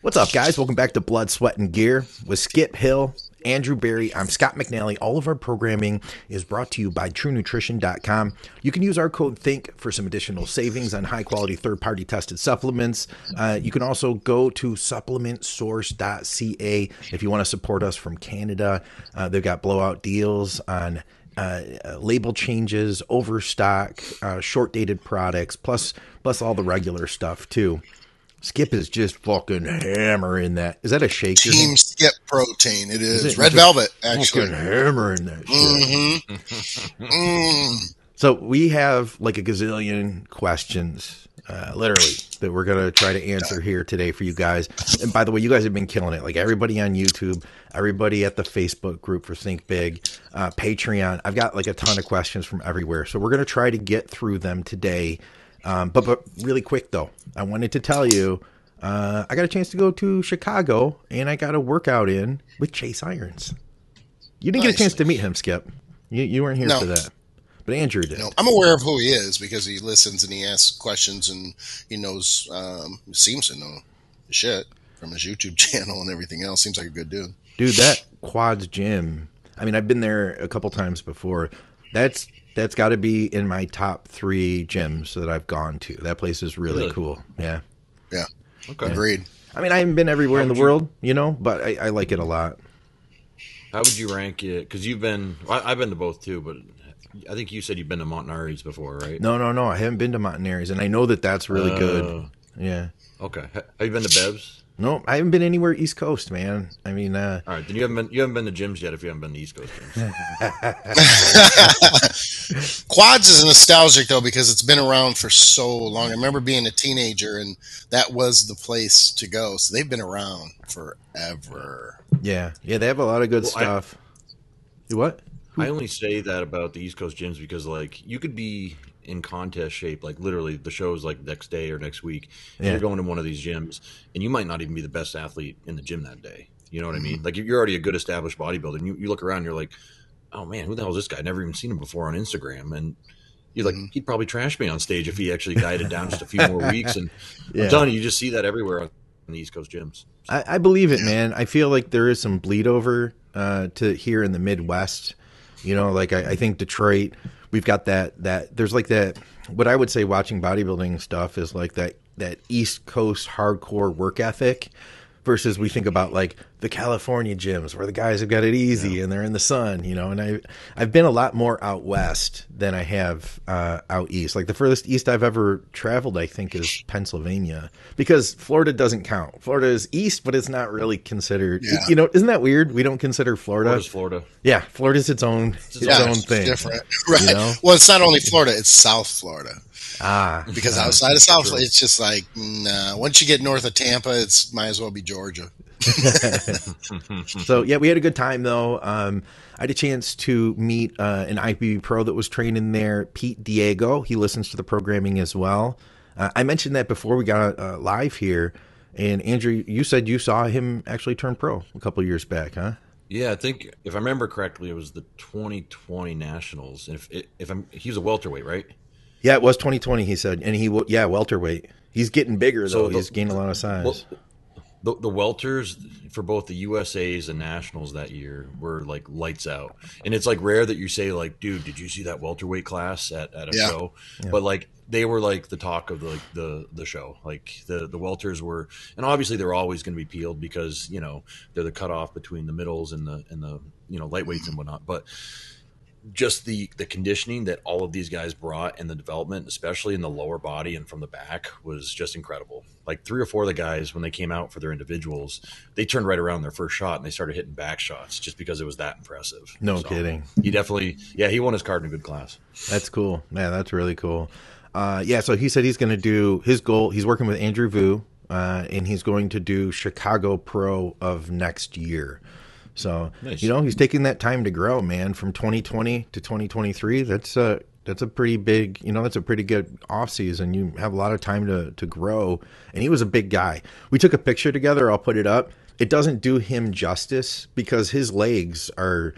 What's up, guys? Welcome back to Blood, Sweat, and Gear with Skip Hill, Andrew Barry. I'm Scott McNally. All of our programming is brought to you by TrueNutrition.com. You can use our code THINK for some additional savings on high quality third party tested supplements. Uh, you can also go to supplementsource.ca if you want to support us from Canada. Uh, they've got blowout deals on. Uh, label changes, overstock, uh, short dated products, plus plus all the regular stuff too. Skip is just fucking hammering that. Is that a shake? Team Skip Protein. It is, is it? red velvet. Actually, fucking hammering that shit. Mm-hmm. mm. So we have like a gazillion questions, uh, literally, that we're gonna try to answer here today for you guys. And by the way, you guys have been killing it. Like everybody on YouTube, everybody at the Facebook group for Think Big, uh, Patreon. I've got like a ton of questions from everywhere. So we're gonna try to get through them today. Um, but but really quick though, I wanted to tell you, uh, I got a chance to go to Chicago and I got a workout in with Chase Irons. You didn't nice. get a chance to meet him, Skip. You you weren't here no. for that. But Andrew did. No, I'm aware of who he is because he listens and he asks questions and he knows, um, seems to know shit from his YouTube channel and everything else. Seems like a good dude. Dude, that Quads Gym. I mean, I've been there a couple times before. That's that's got to be in my top three gyms that I've gone to. That place is really, really? cool. Yeah. Yeah. Okay. Agreed. I mean, I haven't been everywhere in the you, world, you know, but I, I, like it a lot. How would you rank it? Because you've been, I, have been to both too, but I think you said you've been to Montanari's before, right? No, no, no. I haven't been to Montanari's, and I know that that's really uh, good. Yeah. Okay. Have you been to Bev's? No, I haven't been anywhere East Coast, man. I mean, uh, all right, then you haven't been you haven't been to gyms yet if you haven't been to East Coast gyms. Quads is nostalgic though because it's been around for so long. I remember being a teenager and that was the place to go. So they've been around forever. Yeah, yeah, they have a lot of good well, stuff. I, what? I only say that about the East Coast gyms because like you could be in contest shape, like literally the show is like next day or next week. Yeah. You're going to one of these gyms, and you might not even be the best athlete in the gym that day. You know what mm-hmm. I mean? Like you're already a good established bodybuilder, and you, you look around, you're like, oh man, who the hell is this guy? Never even seen him before on Instagram, and you're like, mm-hmm. he'd probably trash me on stage if he actually dieted down just a few more weeks. And yeah. I'm telling you, you just see that everywhere on the East Coast gyms. I, I believe it, man. I feel like there is some bleed over uh, to here in the Midwest. You know, like I, I think Detroit, we've got that that there's like that what I would say watching bodybuilding stuff is like that that East Coast hardcore work ethic versus we think about like the California gyms where the guys have got it easy yeah. and they're in the sun, you know. And I I've been a lot more out west than I have uh, out east. Like the furthest east I've ever traveled, I think, is Pennsylvania because Florida doesn't count. Florida is east, but it's not really considered. Yeah. You know, isn't that weird? We don't consider Florida. Florida's Florida. Yeah, Florida's its own its, its yeah, own thing. different, right? You know? Well, it's not only Florida; it's South Florida. Ah, because outside of South, Florida, it's just like nah. Once you get north of Tampa, it's might as well be Georgia. so yeah, we had a good time though. Um, I had a chance to meet uh, an IFBB pro that was training there, Pete Diego. He listens to the programming as well. Uh, I mentioned that before we got uh, live here, and Andrew, you said you saw him actually turn pro a couple years back, huh? Yeah, I think if I remember correctly, it was the 2020 Nationals. If if I'm, he was a welterweight, right? Yeah, it was 2020. He said, and he yeah welterweight. He's getting bigger though. So the, He's gained a lot of size. Well, the, the welters for both the USA's and nationals that year were like lights out, and it's like rare that you say like, "Dude, did you see that welterweight class at, at a yeah. show?" Yeah. But like they were like the talk of the like, the the show. Like the the welters were, and obviously they're always going to be peeled because you know they're the cutoff between the middles and the and the you know lightweights and whatnot. But just the the conditioning that all of these guys brought and the development, especially in the lower body and from the back, was just incredible. Like three or four of the guys when they came out for their individuals, they turned right around their first shot and they started hitting back shots just because it was that impressive. No so kidding. He definitely, yeah, he won his card in a good class. That's cool. Yeah, that's really cool. Uh, yeah, so he said he's going to do his goal. He's working with Andrew Vu, uh, and he's going to do Chicago Pro of next year. So nice. you know he's taking that time to grow, man. From 2020 to 2023, that's a that's a pretty big, you know, that's a pretty good off season. You have a lot of time to to grow, and he was a big guy. We took a picture together. I'll put it up. It doesn't do him justice because his legs are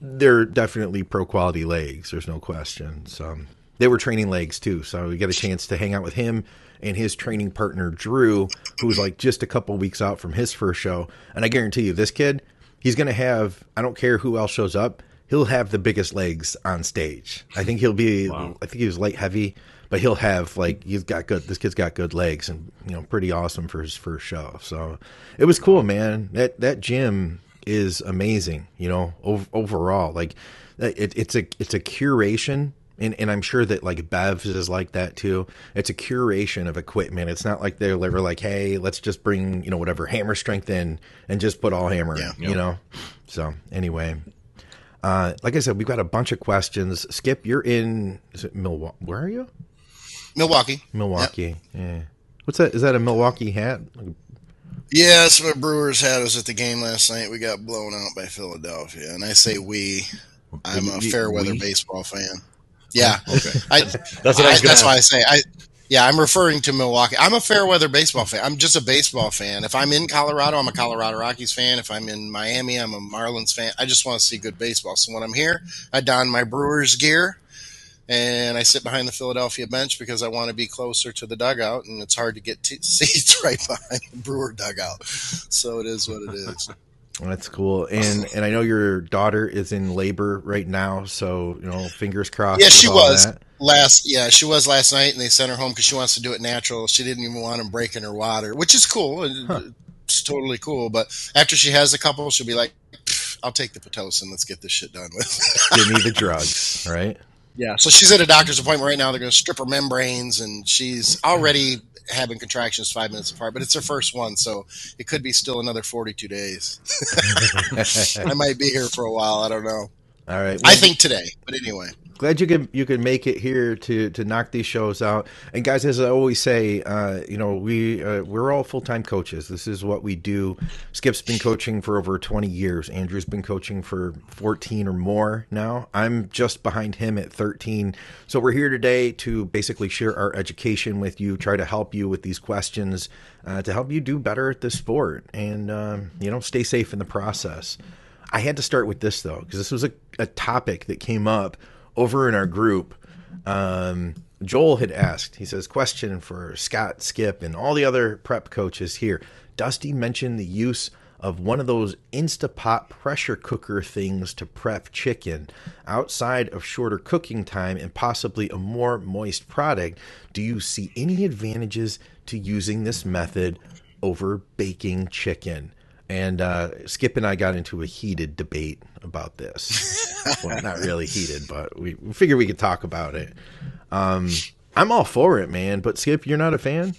they're definitely pro quality legs. There's no question. So they were training legs too. So we got a chance to hang out with him and his training partner Drew, who was like just a couple weeks out from his first show. And I guarantee you, this kid, he's going to have. I don't care who else shows up. He'll have the biggest legs on stage. I think he'll be. Wow. I think he was light heavy, but he'll have like he's got good. This kid's got good legs, and you know, pretty awesome for his first show. So it was cool, man. That that gym is amazing. You know, ov- overall, like it, it's a it's a curation and and I'm sure that like Bev's is like that too. It's a curation of equipment. It's not like they're ever like, hey, let's just bring you know whatever hammer strength in and just put all hammer. Yeah. You know. So anyway, uh, like I said, we've got a bunch of questions. Skip, you're in. Is it Milwaukee? Where are you? Milwaukee. Milwaukee. Yep. Yeah. What's that? Is that a Milwaukee hat? Yeah, that's what Brewers had us at the game last night. We got blown out by Philadelphia, and I say we. I'm a fair weather baseball fan. Yeah. okay. I, that's what I, I That's why I say I. Yeah, I'm referring to Milwaukee. I'm a fair weather baseball fan. I'm just a baseball fan. If I'm in Colorado, I'm a Colorado Rockies fan. If I'm in Miami, I'm a Marlins fan. I just want to see good baseball. So when I'm here, I don my Brewers gear and I sit behind the Philadelphia bench because I want to be closer to the dugout, and it's hard to get t- seats right behind the Brewer dugout. So it is what it is. That's cool. And and I know your daughter is in labor right now, so you know, fingers crossed. Yeah, she was that. last. Yeah, she was last night, and they sent her home because she wants to do it natural. She didn't even want them breaking her water, which is cool. Huh. It's totally cool. But after she has a couple, she'll be like, "I'll take the pitocin. Let's get this shit done with." Give me the drugs, right? Yeah. So she's at a doctor's appointment right now. They're going to strip her membranes, and she's already having contractions five minutes apart, but it's her first one, so it could be still another 42 days. I might be here for a while. I don't know. All right. Well, I think today, but anyway glad you can you can make it here to to knock these shows out. And guys, as I always say, uh, you know, we uh, we're all full time coaches. This is what we do. Skip's been coaching for over twenty years. Andrew's been coaching for fourteen or more now. I'm just behind him at thirteen. So we're here today to basically share our education with you, try to help you with these questions, uh, to help you do better at this sport, and um, you know, stay safe in the process. I had to start with this though, because this was a, a topic that came up over in our group, um, Joel had asked, he says, question for Scott, Skip, and all the other prep coaches here. Dusty mentioned the use of one of those Instapot pressure cooker things to prep chicken outside of shorter cooking time and possibly a more moist product. Do you see any advantages to using this method over baking chicken? And uh, Skip and I got into a heated debate about this. well, not really heated, but we, figured we could talk about it. Um, I'm all for it, man. But Skip, you're not a fan.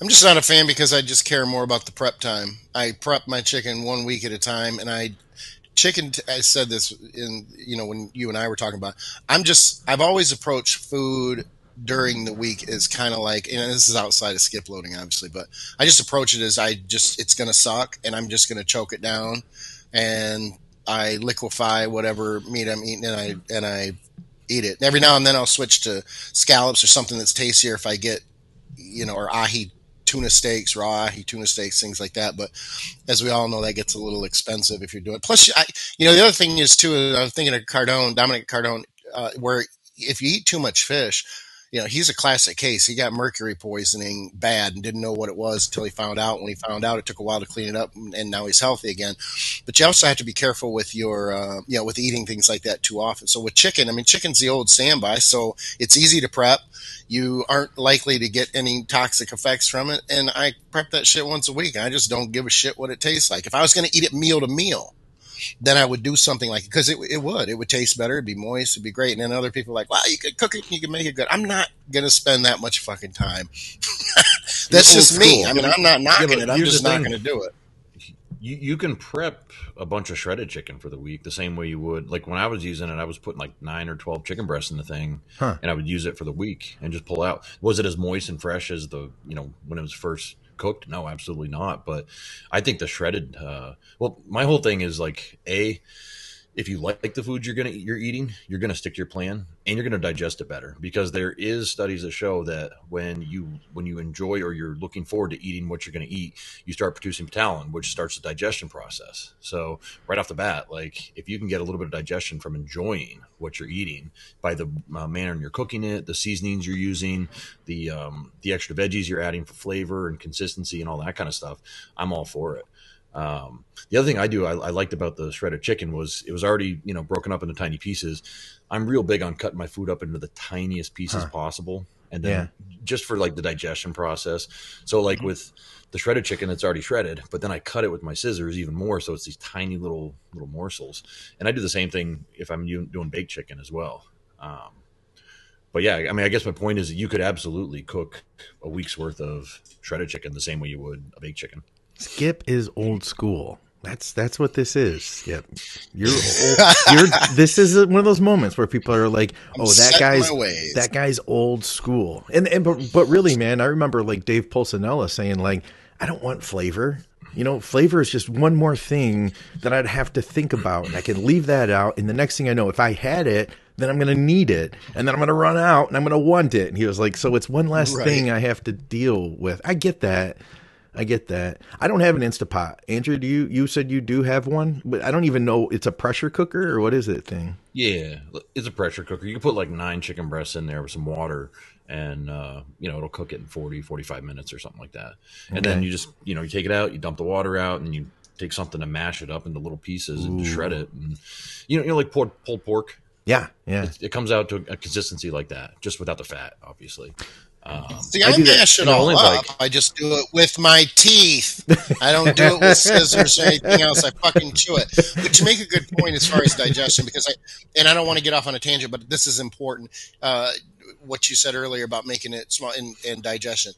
I'm just not a fan because I just care more about the prep time. I prep my chicken one week at a time, and I chicken. I said this in you know when you and I were talking about. I'm just I've always approached food during the week is kind of like, and this is outside of skip loading, obviously, but I just approach it as I just it's going to suck, and I'm just going to choke it down, and I liquefy whatever meat I'm eating, and I and I eat it. Every now and then I'll switch to scallops or something that's tastier if I get, you know, or ahi tuna steaks, raw ahi tuna steaks, things like that. But as we all know, that gets a little expensive if you're doing. It. Plus, I, you know, the other thing is too. I'm thinking of Cardone, Dominic Cardone, uh, where if you eat too much fish, you know, he's a classic case. He got mercury poisoning bad and didn't know what it was until he found out. When he found out, it took a while to clean it up, and now he's healthy again. But you also have to be careful with your, uh, you know, with eating things like that too often. So with chicken, I mean, chicken's the old standby, so it's easy to prep. You aren't likely to get any toxic effects from it, and I prep that shit once a week. I just don't give a shit what it tastes like. If I was going to eat it meal to meal, then I would do something like it because it, it would it would taste better, it'd be moist, it'd be great. And then other people are like, wow, you could cook it, you can make it good. I'm not gonna spend that much fucking time. That's just me. I mean, I'm not knocking yeah, it. I'm just not gonna do it. You, you can prep a bunch of shredded chicken for the week the same way you would like when I was using it I was putting like 9 or 12 chicken breasts in the thing huh. and I would use it for the week and just pull out was it as moist and fresh as the you know when it was first cooked? No, absolutely not. But I think the shredded. Uh, well, my whole thing is like a if you like the food you're gonna eat, you're eating, you're gonna stick to your plan and you're gonna digest it better because there is studies that show that when you when you enjoy or you're looking forward to eating what you're gonna eat, you start producing ptyalin, which starts the digestion process. So right off the bat, like if you can get a little bit of digestion from enjoying what you're eating by the uh, manner you're cooking it, the seasonings you're using, the um, the extra veggies you're adding for flavor and consistency and all that kind of stuff, I'm all for it. Um, the other thing I do I, I, liked about the shredded chicken was it was already you know broken up into tiny pieces. I'm real big on cutting my food up into the tiniest pieces huh. possible, and then yeah. just for like the digestion process. So like mm-hmm. with the shredded chicken, it's already shredded, but then I cut it with my scissors even more, so it's these tiny little little morsels. And I do the same thing if I'm doing baked chicken as well. Um, but yeah, I mean, I guess my point is that you could absolutely cook a week's worth of shredded chicken the same way you would a baked chicken. Skip is old school. That's that's what this is. Skip, you're old, you're. This is one of those moments where people are like, "Oh, that guy's that guy's old school." And and but, but really, man, I remember like Dave Pulcinella saying like, "I don't want flavor. You know, flavor is just one more thing that I'd have to think about, and I can leave that out. And the next thing I know, if I had it, then I'm going to need it, and then I'm going to run out, and I'm going to want it." And he was like, "So it's one last right. thing I have to deal with." I get that. I get that. I don't have an Instapot. Andrew, do you? You said you do have one, but I don't even know. It's a pressure cooker or what is it thing? Yeah, it's a pressure cooker. You can put like nine chicken breasts in there with some water, and uh, you know it'll cook it in 40, 45 minutes or something like that. And okay. then you just you know you take it out, you dump the water out, and you take something to mash it up into little pieces and shred it. And you know, you know, like pulled, pulled pork. Yeah, yeah. It, it, comes out to a consistency like that, just without the fat, obviously. Um, See, I, I mash it all up. Like... I just do it with my teeth. I don't do it with scissors or anything else. I fucking chew it. But you make a good point as far as digestion because I, and I don't want to get off on a tangent, but this is important. Uh, what you said earlier about making it small and, and digestion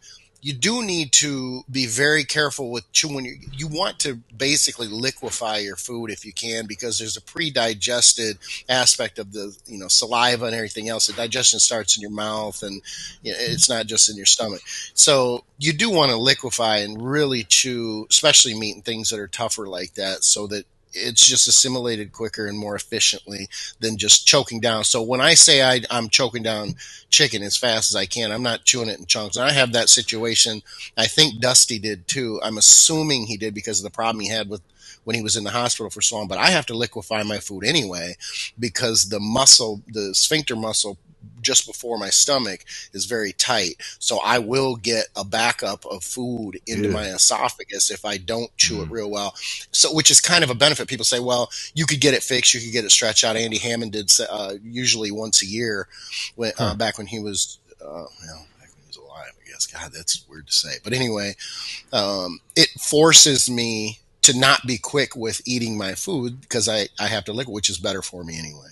you do need to be very careful with chewing. You, want to basically liquefy your food if you can, because there's a pre-digested aspect of the you know saliva and everything else. The digestion starts in your mouth, and you know, it's not just in your stomach. So you do want to liquefy and really chew, especially meat and things that are tougher like that, so that it's just assimilated quicker and more efficiently than just choking down. So when I say I, am choking down chicken as fast as I can, I'm not chewing it in chunks. And I have that situation. I think Dusty did too. I'm assuming he did because of the problem he had with when he was in the hospital for so long. But I have to liquefy my food anyway because the muscle, the sphincter muscle just before my stomach is very tight. So I will get a backup of food into my esophagus if I don't chew mm. it real well. So, which is kind of a benefit. People say, well, you could get it fixed, you could get it stretched out. Andy Haman did uh, usually once a year when, uh, huh. uh, back when he was, uh, well, back when he was alive, I guess. God, that's weird to say. But anyway, um, it forces me to not be quick with eating my food because I, I have to lick, which is better for me anyway.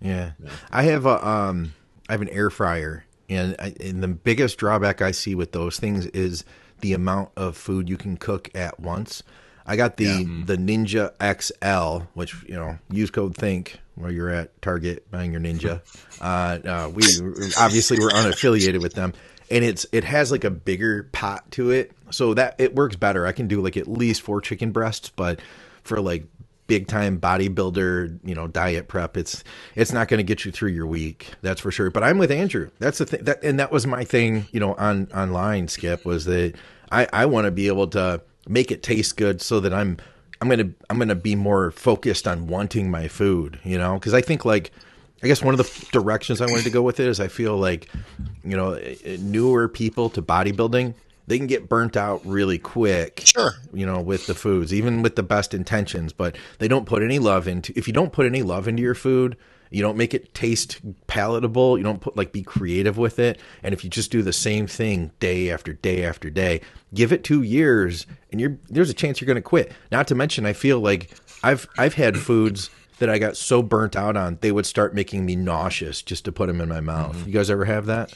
Yeah. yeah. I have a um I have an air fryer and I, and the biggest drawback I see with those things is the amount of food you can cook at once. I got the yeah. the Ninja XL, which you know, use code Think where you're at Target buying your Ninja. uh, uh, we obviously we're unaffiliated with them, and it's it has like a bigger pot to it, so that it works better. I can do like at least four chicken breasts, but for like big time bodybuilder, you know, diet prep, it's it's not going to get you through your week. That's for sure. But I'm with Andrew. That's the thing that and that was my thing, you know, on online skip was that I I want to be able to make it taste good so that I'm I'm to I'm to be more focused on wanting my food, you know, cuz I think like I guess one of the directions I wanted to go with it is I feel like, you know, eh, eh, newer people to bodybuilding, they can get burnt out really quick. Sure. You know, with the foods, even with the best intentions, but they don't put any love into if you don't put any love into your food, you don't make it taste palatable, you don't put like be creative with it, and if you just do the same thing day after day after day, give it 2 years and you're there's a chance you're going to quit. Not to mention I feel like I've I've had foods that I got so burnt out on, they would start making me nauseous just to put them in my mouth. Mm-hmm. You guys ever have that?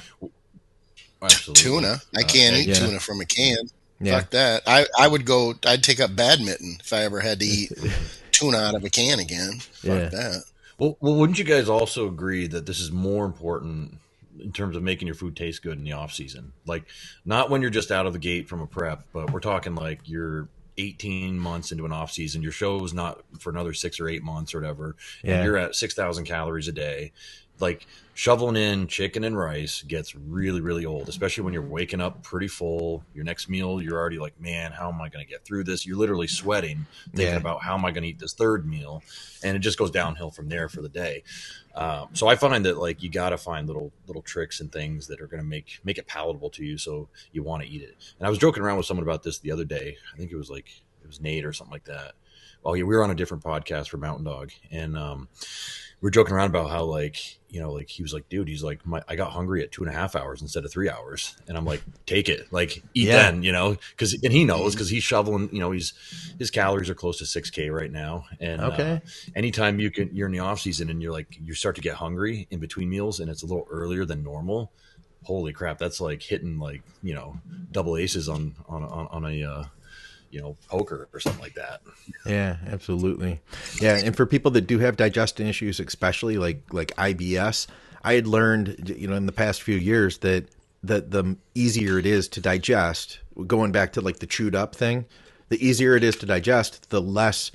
Absolutely. Tuna. I can't uh, eat yeah. tuna from a can. Yeah. Fuck that. I, I would go, I'd take up badminton if I ever had to eat tuna out of a can again. Fuck yeah. that. Well, well, wouldn't you guys also agree that this is more important in terms of making your food taste good in the off season? Like, not when you're just out of the gate from a prep, but we're talking like you're 18 months into an off season, your show is not for another six or eight months or whatever, and you're at 6,000 calories a day. Like shoveling in chicken and rice gets really, really old, especially when you're waking up pretty full. Your next meal, you're already like, man, how am I going to get through this? You're literally sweating, thinking Yeah. about how am I going to eat this third meal, and it just goes downhill from there for the day. Um, so I find that like you got to find little little tricks and things that are going to make make it palatable to you, so you want to eat it. And I was joking around with someone about this the other day. I think it was like it was Nate or something like that. Oh yeah, we were on a different podcast for Mountain Dog, and um, we were joking around about how like you know like he was like, dude, he's like, my, I got hungry at two and a half hours instead of three hours, and I'm like, take it, like eat Yeah. then, you know, because and he knows because he's shoveling, you know, he's his calories are close to six k right now, and uh, Okay. anytime you can you're in the off season and you're like you start to get hungry in between meals and it's a little earlier than normal holy crap that's like hitting like you know double aces on on on, on a uh, you know poker or something like that Yeah, absolutely. Yeah, and for people that do have digestion issues, especially like like IBS, I had learned, you know, in the past few years that that the easier it is to digest, going back to like the chewed up thing, the easier it is to digest, the less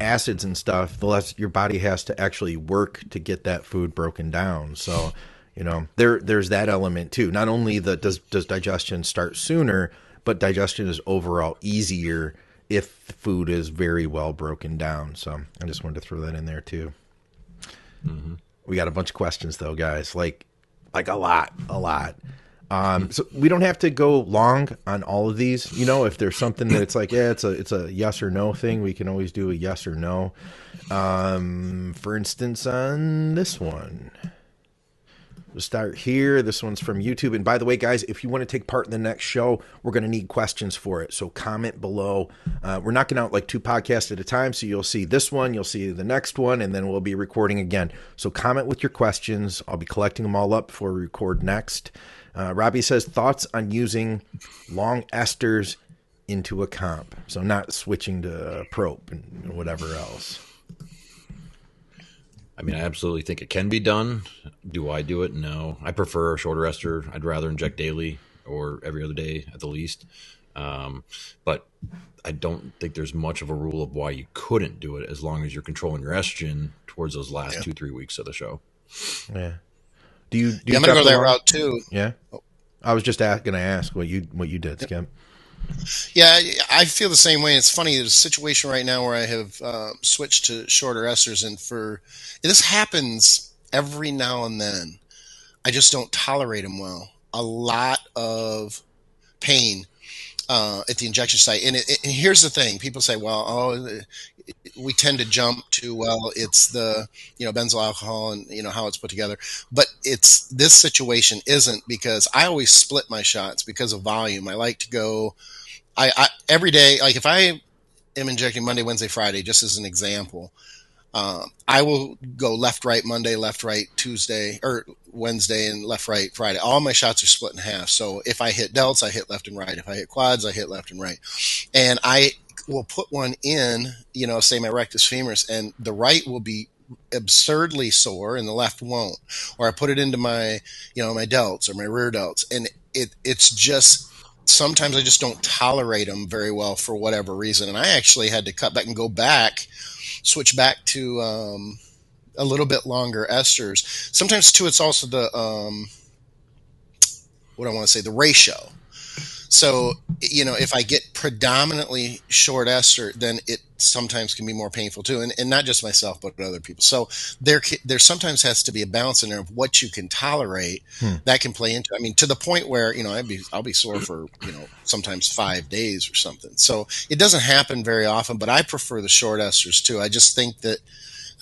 acids and stuff, the less your body has to actually work to get that food broken down. So, you know, there there's that element too. Not only the does does digestion start sooner, but digestion is overall easier if food is very well broken down. So I just wanted to throw that in there too. We got a bunch of questions though, guys. Like, like a lot, a lot. Um, so we don't have to go long on all of these. You know, if there's something that it's like, yeah, it's a it's a yes or no thing, we can always do a yes or no. Um, for instance, on this one. We'll start here. This one's from YouTube. And by the way, guys, if you want to take part in the next show, we're going to need questions for it. So comment below. Uh, we're knocking out like two podcasts at a time. So you'll see this one, you'll see the next one, and then we'll be recording again. So comment with your questions. I'll be collecting them all up before we record next. Uh, Robbie says thoughts on using long esters into a comp. So not switching to prop and whatever else. I mean i absolutely think it can be done do i do it no i prefer a shorter ester i'd rather inject daily or every other day at the least um, but i don't think there's much of a rule of why you couldn't do it as long as you're controlling your estrogen towards those last two three weeks of the show Yeah. Do you? Do you I'm gonna go that route too. Yeah. I was just going to ask what you what you did, Skip. Yeah, I- feel the same way. It's funny. There's a situation right now where I have uh, switched to shorter esters, and for this happens every now and then. I just don't tolerate them well. A lot of pain uh, at the injection site, and, it- and here's the thing: people say, "Well, oh, we tend to jump to well, it's the you know benzyl alcohol and you know how it's put together." But it's this situation isn't because I always split my shots because of volume. I like to go. I, I every day, like if I am injecting Monday, Wednesday, Friday, just as an example, um, I will go left, right, Monday, left, right, Tuesday, or Wednesday, and left, right, Friday. All my shots are split in half. So if I hit delts, I hit left and right. If I hit quads, I hit left and right. And I will put one in, you know, say my rectus femoris, and the right will be absurdly sore and the left won't. Or I put it into my, you know, my delts or my rear delts, and it it's just sometimes I just don't tolerate them very well for whatever reason. And I actually had to cut back and go back, switch back to um, a little bit longer esters. Sometimes too, it's also the um, what I want to say, the ratio. So you know, if I get predominantly short ester, then it sometimes can be more painful too, and, and not just myself, but other people. So there, there sometimes has to be a balance in there of what you can tolerate hmm. that can play into. I mean, to the point where you know, I'd be, I'll be sore for you know, sometimes five days or something. So it doesn't happen very often, but I prefer the short esters too. I just think that.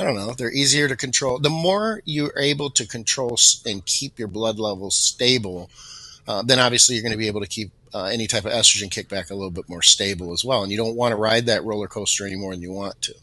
I don't know. They're easier to control. The more you're able to control and keep your blood levels stable, uh, then obviously you're going to be able to keep uh, any type of estrogen kickback a little bit more stable as well. And you don't want to ride that roller coaster any more than you want to.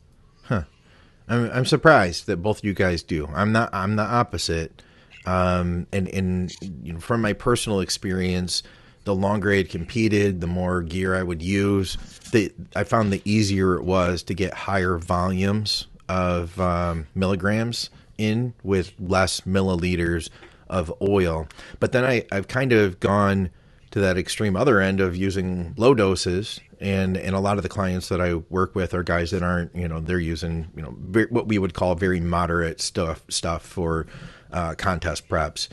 I'm, I'm surprised that both of you guys do. I'm not. I'm the opposite. Um, and and you know, from my personal experience, the longer I had competed, the more gear I would use. The I found the easier it was to get higher volumes of um, milligrams in with less milliliters of oil. But then I I've kind of gone to that extreme other end of using low doses and and a lot of the clients that I work with are guys that aren't you know they're using you know very, what we would call very moderate stuff stuff for uh, contest preps.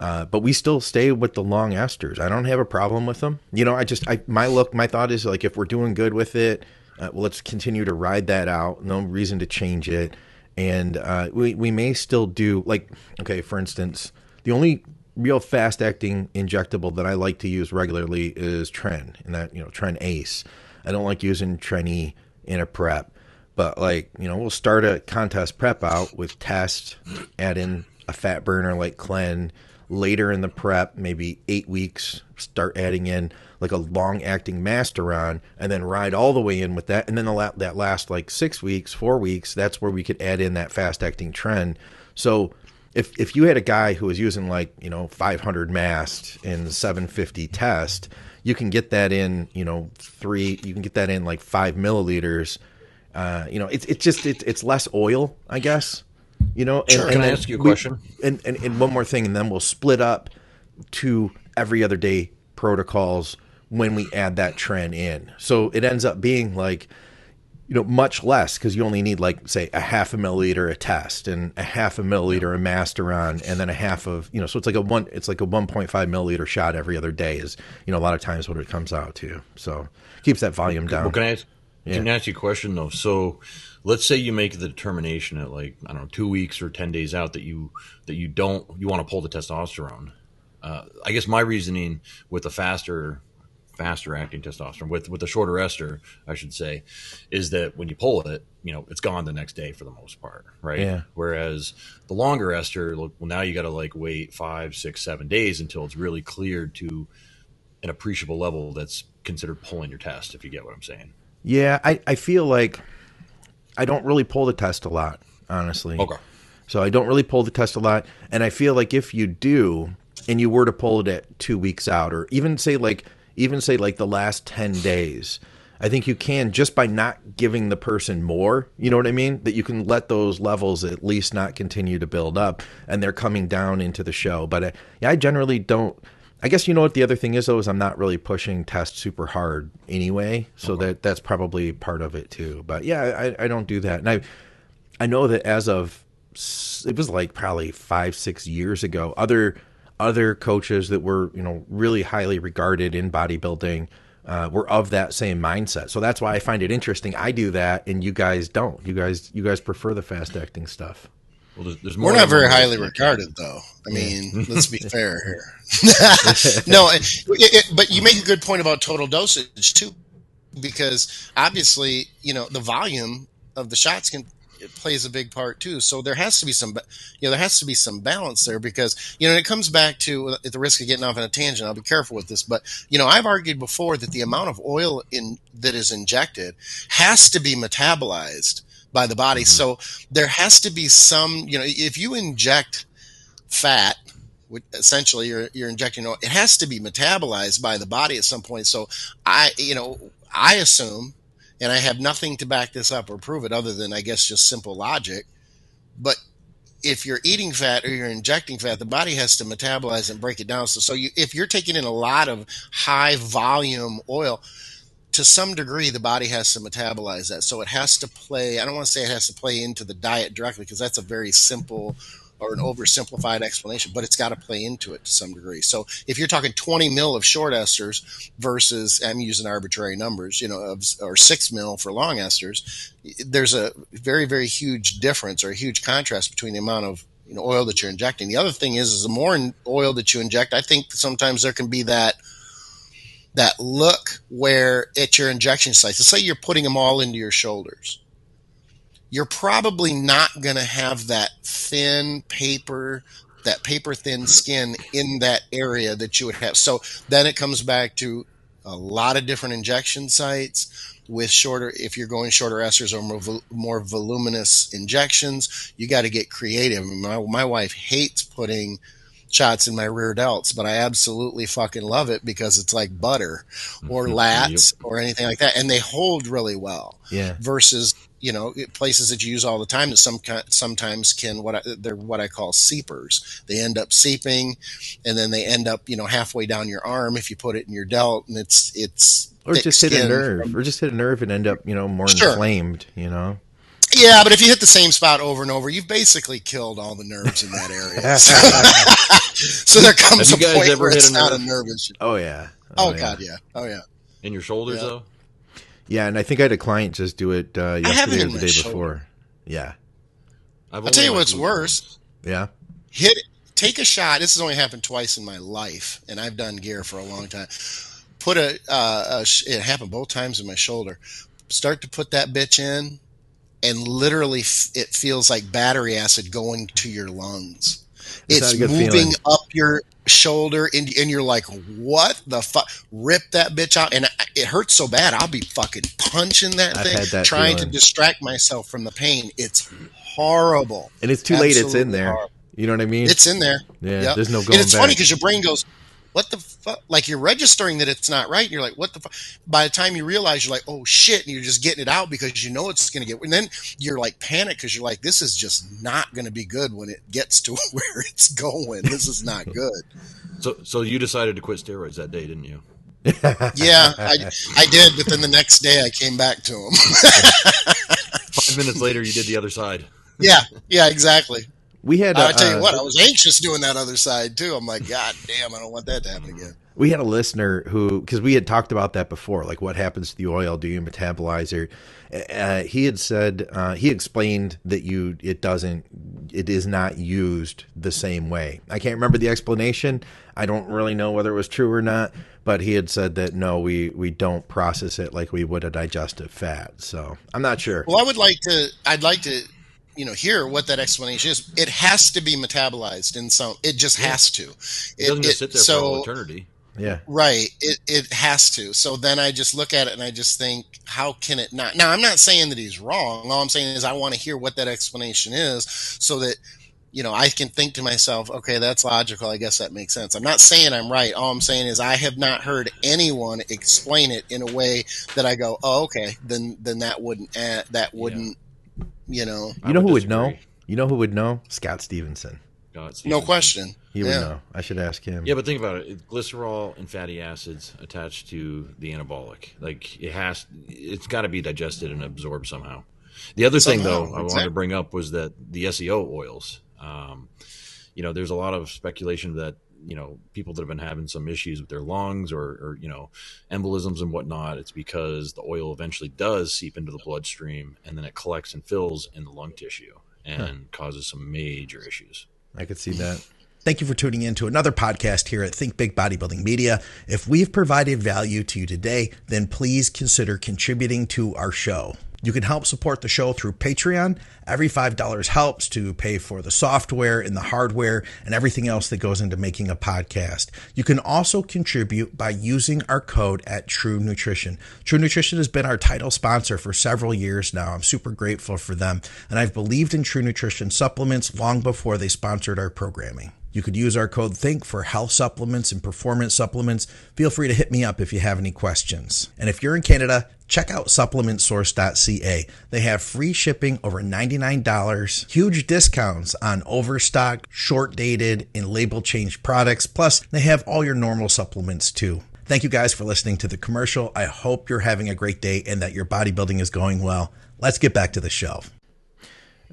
Uh, but we still stay with the long esters. I don't have a problem with them. You know, I just I my look my thought is like if we're doing good with it, uh, well, let's continue to ride that out. No reason to change it, and uh, we we may still do like okay, for instance, the only real fast acting injectable that I like to use regularly is Tren, and that you know Tren Ace. I don't like using Tren E in a prep, but like you know we'll start a contest prep out with test, add in a fat burner like Clen. Later in the prep, maybe eight weeks, start adding in like a long acting Masteron, and then ride all the way in with that. And then the la- that last like six weeks, four weeks, that's where we could add in that fast acting Tren. So if if you had a guy who was using like you know 500 mast in 750 test, you can get that in you know three. You can get that in like five milliliters. Uh, you know, it's it's just it's it's less oil, I guess. You know, and, sure. and can I ask you a question? and, and and one more thing, and then we'll split up to every other day protocols when we add that Tren in. So it ends up being like you know, much less because you only need like say a half a milliliter a test and a half a milliliter a Masteron and then a half of you know, so it's like a one it's like a 1.5 milliliter shot every other day is you know a lot of times what it comes out to. So keeps that volume down. Well, can I ask, yeah. can I ask you a question though? So let's say you make the determination at like I don't know two weeks or ten days out that you that you don't you want to pull the testosterone. Uh, I guess my reasoning with the faster faster acting testosterone with with the shorter ester, I should say, is that when you pull it, you know, it's gone the next day for the most part, right? Yeah. Whereas the longer ester, well, now you got to like wait five, six, seven days until it's really cleared to an appreciable level that's considered pulling your test. If you get what I'm saying. Yeah, I I feel like I don't really pull the test a lot, honestly. Okay. So I don't really pull the test a lot, and I feel like if you do, and you were to pull it at two weeks out, or even say like even say like the last 10 days, I think you can just by not giving the person more, you know what I mean? That you can let those levels at least not continue to build up and they're coming down into the show. But I, uh, yeah, I generally don't. I guess you know what the other thing is though is I'm not really pushing test super hard anyway, so okay. that that's probably part of it too. But yeah, I, I don't do that, and I I know that as of it was like probably five six years ago, other other coaches that were you know really highly regarded in bodybuilding uh, were of that same mindset. So that's why I find it interesting. I do that, and you guys don't. You guys you guys prefer the fast acting stuff. Well, there's, there's We're not very highly regarded, though. I mean, let's be fair here. no, it, it, but you make a good point about total dosage too, because obviously, you know, the volume of the shots can it plays a big part too. So there has to be some, you know, there has to be some balance there because, you know, it comes back to at the risk of getting off on a tangent. I'll be careful with this, but you know, I've argued before that the amount of oil in that is injected has to be metabolized by the body. Mm-hmm. So there has to be some, you know, if you inject fat, essentially you're, you're injecting oil, it has to be metabolized by the body at some point. So I, you know, I assume and I have nothing to back this up or prove it other than I guess just simple logic. But if you're eating fat or you're injecting fat, the body has to metabolize and break it down. So, so you, if you're taking in a lot of high volume oil, to some degree, the body has to metabolize that. So it has to play. I don't want to say it has to play into the diet directly because that's a very simple or an oversimplified explanation, but it's got to play into it to some degree. So if you're talking 20 mil of short esters versus I'm using arbitrary numbers, you know, of, or six mil for long esters, there's a very very huge difference or a huge contrast between the amount of you know, oil that you're injecting. The other thing is, is the more oil that you inject, I think sometimes there can be that that look where at your injection sites, let's say you're putting them all into your shoulders you're probably not going to have that thin paper that paper thin skin in that area that you would have so then it comes back to a lot of different injection sites with shorter if you're going shorter esters or more, more voluminous injections you got to get creative my, my wife hates putting shots in my rear delts, but I absolutely fucking love it because it's like butter or mm-hmm. lats yep. or anything like that. And they hold really well. Yeah. Versus you know places that you use all the time that some sometimes can what I, they're what I call seepers. They end up seeping, and then they end up you know halfway down your arm if you put it in your delt, and it's it's or just hit a nerve, from, or just hit a nerve and end up you know more sure. inflamed. You know. Yeah, but if you hit the same spot over and over, you've basically killed all the nerves in that area. so, there comes a point where it's a not a nerve issue. Oh yeah. Oh, oh yeah. god, yeah. Oh yeah. In your shoulders yeah. though. Yeah, and I think I had a client just do it uh, yesterday or the day shoulder. before. Yeah. I'll tell you what's worse. Yeah. Hit. Take a shot. This has only happened twice in my life, and I've done gear for a long time. Put a. Uh, a it happened both times in my shoulder. Start to put that bitch in, and literally, f- it feels like battery acid going to your lungs. It's moving feeling. up your shoulder and, and you're like, what the fuck? Rip that bitch out. And it hurts so bad. I'll be fucking punching that I've thing, that trying feeling. to distract myself from the pain. It's horrible. And it's too Absolutely late. It's in there. Horrible. You know what I mean? It's in there. Yeah. Yep. There's no going And it's back. funny because your brain goes, what the fuck? Like you're registering that it's not right. And you're like, what the fuck? By the time you realize you're like, oh shit. And you're just getting it out because you know it's going to get, and then you're like panic because you're like, this is just not going to be good when it gets to where it's going. This is not good. So, so you decided to quit steroids that day, didn't you? yeah, I, I did, but then the next day I came back to them. Five minutes later, you did the other side. Yeah, yeah, exactly. We had. I tell you uh, what, I was anxious doing that other side too. I'm like, God damn, I don't want that to happen again. We had a listener who, because we had talked about that before, like what happens to the oil? Do you metabolize it? Uh, he had said uh, he explained that you it doesn't it is not used the same way. I can't remember the explanation. I don't really know whether it was true or not, but he had said that no, we we don't process it like we would a digestive fat. So I'm not sure. Well, I would like to. I'd like to you know hear what that explanation is. It has to be metabolized in some. It just yeah. has to. It, it doesn't it, sit there so, for all eternity. Yeah. Right. It it has to. So then I just look at it and I just think, how can it not? Now I'm not saying that he's wrong. All I'm saying is I want to hear what that explanation is so that you know I can think to myself, okay, that's logical. I guess that makes sense. I'm not saying I'm right. All I'm saying is I have not heard anyone explain it in a way that I go, oh, okay, then then that wouldn't add, that wouldn't yeah. You know. You know who would know? You know who would know? Scott Stevenson. No question. He would yeah. know. I should ask him. Yeah, but think about it. Glycerol and fatty acids attached to the anabolic. Like it has, it's got to be digested and absorbed somehow. The other somehow, thing, though, exactly. I wanted to bring up was that the SEO oils. Um, you know, there's a lot of speculation that you know people that have been having some issues with their lungs or, or you know embolisms and whatnot. It's because the oil eventually does seep into the bloodstream and then it collects and fills in the lung tissue and huh. causes some major issues. I could see that. Thank you for tuning in to another podcast here at Think Big Bodybuilding Media. If we've provided value to you today, then please consider contributing to our show. You can help support the show through Patreon. Every $5 helps to pay for the software and the hardware and everything else that goes into making a podcast. You can also contribute by using our code at True Nutrition. True Nutrition has been our title sponsor for several years now. I'm super grateful for them. And I've believed in True Nutrition supplements long before they sponsored our programming. You could use our code THINK for health supplements and performance supplements. Feel free to hit me up if you have any questions. And if you're in Canada, check out supplementsource.ca. They have free shipping over $99, huge discounts on overstock, short dated, and label change products. Plus, they have all your normal supplements too. Thank you guys for listening to the commercial. I hope you're having a great day and that your bodybuilding is going well. Let's get back to the show.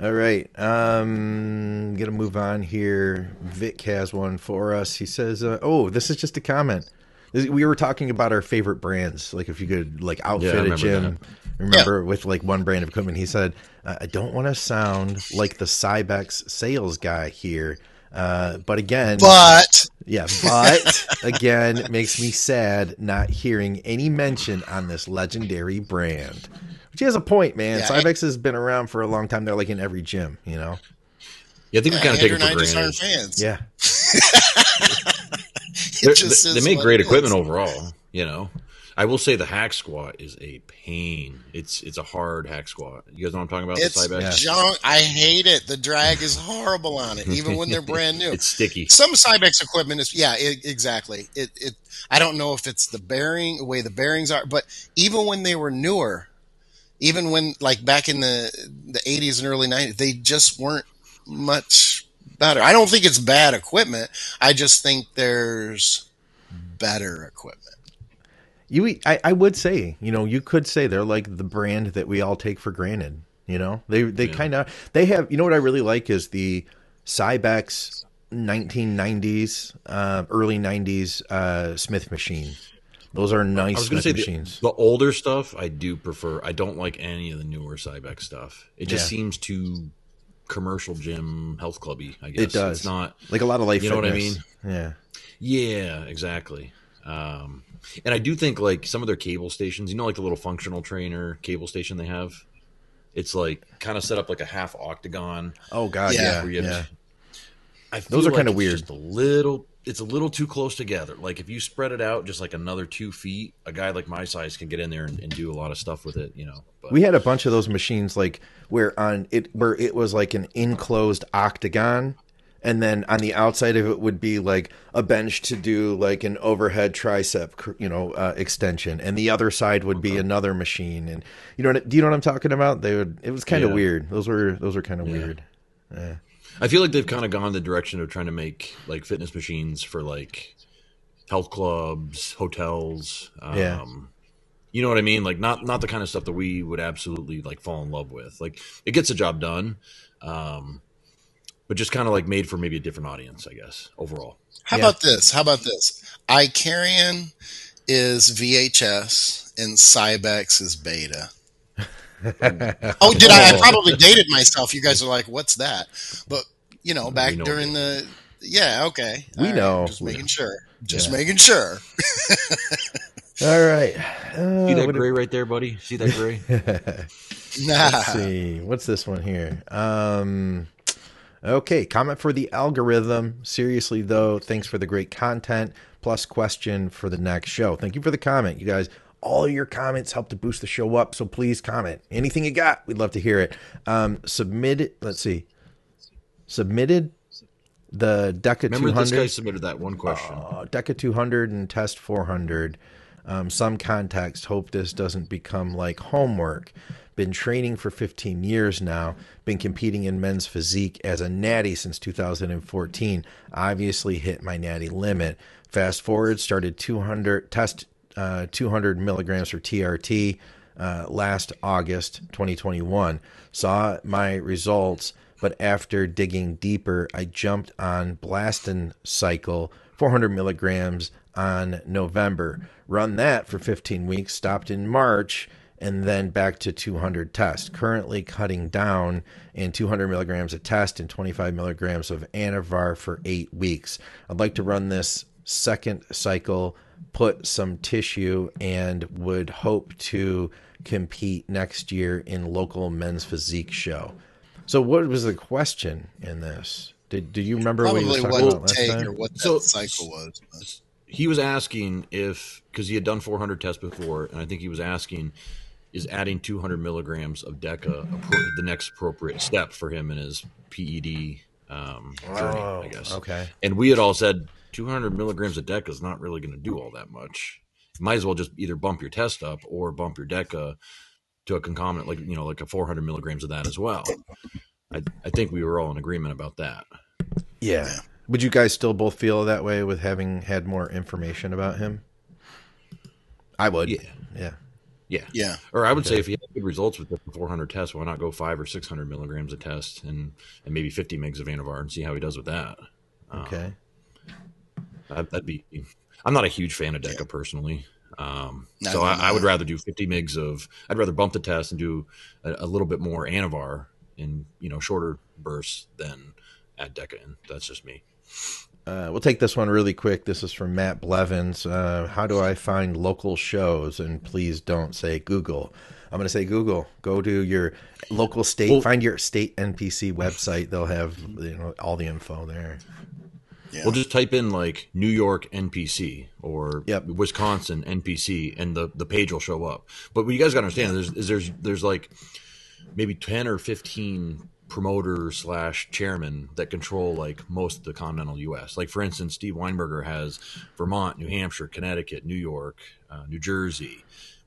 All right. Um, gonna move on here. Vic has one for us. He says, uh, "Oh, this is just a comment. We were talking about our favorite brands. Like if you could like outfit yeah, a gym. That. Remember yeah. with like one brand of equipment. He said, "I don't want to sound like the Cybex sales guy here." Uh, but again, but yeah, but again, it makes me sad not hearing any mention on this legendary brand. She has a point, man. Yeah, Cybex has been around for a long time. They're like in every gym, you know. Yeah, I think we kind of take it for granted. Fans. Yeah, they, they make great equipment overall. You know, I will say the hack squat is a pain. It's it's a hard hack squat. You guys know what I'm talking about? It's the Cybex? junk. I hate it. The drag is horrible on it, even when they're brand new. it's sticky. Some Cybex equipment is yeah, it, exactly. It it. I don't know if it's the bearing, the way the bearings are, but even when they were newer, even when like back in the the 80s and early 90s, they just weren't much better. I don't think it's bad equipment. I just think there's better equipment. You, I, I would say, you know, you could say they're like the brand that we all take for granted. You know, they they yeah. kind of they have. You know what I really like is the Cybex 1990s, uh, early 90s uh, Smith machine. Those are nice I was Smith say machines. The, the, older stuff I do prefer. I don't like any of the newer Cybex stuff. It just yeah. seems too commercial gym health clubby. I guess it does. It's not like a lot of life. You know what I mean? Yeah. Yeah. Exactly. Um, and I do think like some of their cable stations, you know, like the little functional trainer cable station they have. It's like kind of set up like a half octagon. Oh god, yeah, yeah. yeah. I Those are like kind of weird. Just a little, it's a little too close together. Like if you spread it out just like another two feet, a guy like my size can get in there and, and do a lot of stuff with it. You know. But. We had a bunch of those machines like where on it where it was like an enclosed octagon and then on the outside of it would be like a bench to do like an overhead tricep you know uh, extension and the other side would be another machine and you know do you know what i'm talking about they would it was kind of yeah. weird those were those were kind of yeah. weird yeah. I feel like they've kind of gone the direction of trying to make like fitness machines for like health clubs hotels um, yeah you know what I mean? Like not not the kind of stuff that we would absolutely like fall in love with. Like it gets the job done, um, but just kind of like made for maybe a different audience, I guess, overall. How yeah. about this? How about this? Icarian is VHS and Cybex is beta. oh, did I? I probably dated myself. You guys are like, "What's that?" But you know, back know during the yeah, okay, we All know. Right. Just making sure. Just yeah. making sure. All right. Uh, See that gray right there, buddy? See that gray? nah. Let's see. What's this one here? Um, Okay, comment for the algorithm. Seriously, though, thanks for the great content. Plus, question for the next show. Thank you for the comment, you guys. All your comments help to boost the show up, so please comment. Anything you got, we'd love to hear it. Um, submitted, let's see, submitted the Deca Remember 200. This guy submitted that one question. Uh, Deca 200 and Test 400. Um, some context. Hope this doesn't become like homework. Been training for 15 years now. Been competing in men's physique as a natty since 2014. Obviously hit my natty limit. Fast forward, started 200 test uh, 200 milligrams for TRT uh, last August 2021. Saw my results, but after digging deeper, I jumped on Blastin Cycle 400 milligrams on November. Run that for 15 weeks. Stopped in March and then back to 200 test. Currently cutting down in 200 milligrams of test and 25 milligrams of Anavar for eight weeks. I'd like to run this second cycle, put some tissue, and would hope to compete next year in local men's physique show. So, what was the question in this? Did Do you remember Probably what you were talking about last time? Or what that so, cycle was. He was asking if because he had done 400 tests before, and I think he was asking is adding 200 milligrams of DECA the next appropriate step for him in his PED um, journey, oh, I guess. Okay. And we had all said 200 milligrams of Deca is not really going to do all that much. You might as well just either bump your test up or bump your deca to a concomitant, like you know, like a 400 milligrams of that as well. I, I think we were all in agreement about that. Yeah. Would you guys still both feel that way with having had more information about him? I would. Yeah. Yeah. Yeah. Yeah. Or I would okay. say if you have good results with the 400 tests, why not go five or 600 milligrams a test and, and maybe 50 megs of Anavar and see how he does with that. Okay. Um, that'd be, I'm not a huge fan of Deca yeah. personally. Um, no, so no, I, no. I, would rather do 50 migs of, I'd rather bump the test and do a, a little bit more Anavar in, you know, shorter bursts than add Deca in. That's just me. Uh, we'll take this one really quick. This is from Matt Blevins. Uh, how do I find local shows? And please don't say Google. I'm going to say Google. Go to your local state. Well, find your state NPC website. They'll have you know all the info there. Yeah. We'll just type in like New York NPC or yep. Wisconsin NPC, and the the page will show up. But what you guys got to understand is there's, there's there's like maybe ten or fifteen promoter slash chairman that control like most of the continental U.S. Like for instance, Steve Weinberger has Vermont, New Hampshire, Connecticut, New York, uh, New Jersey,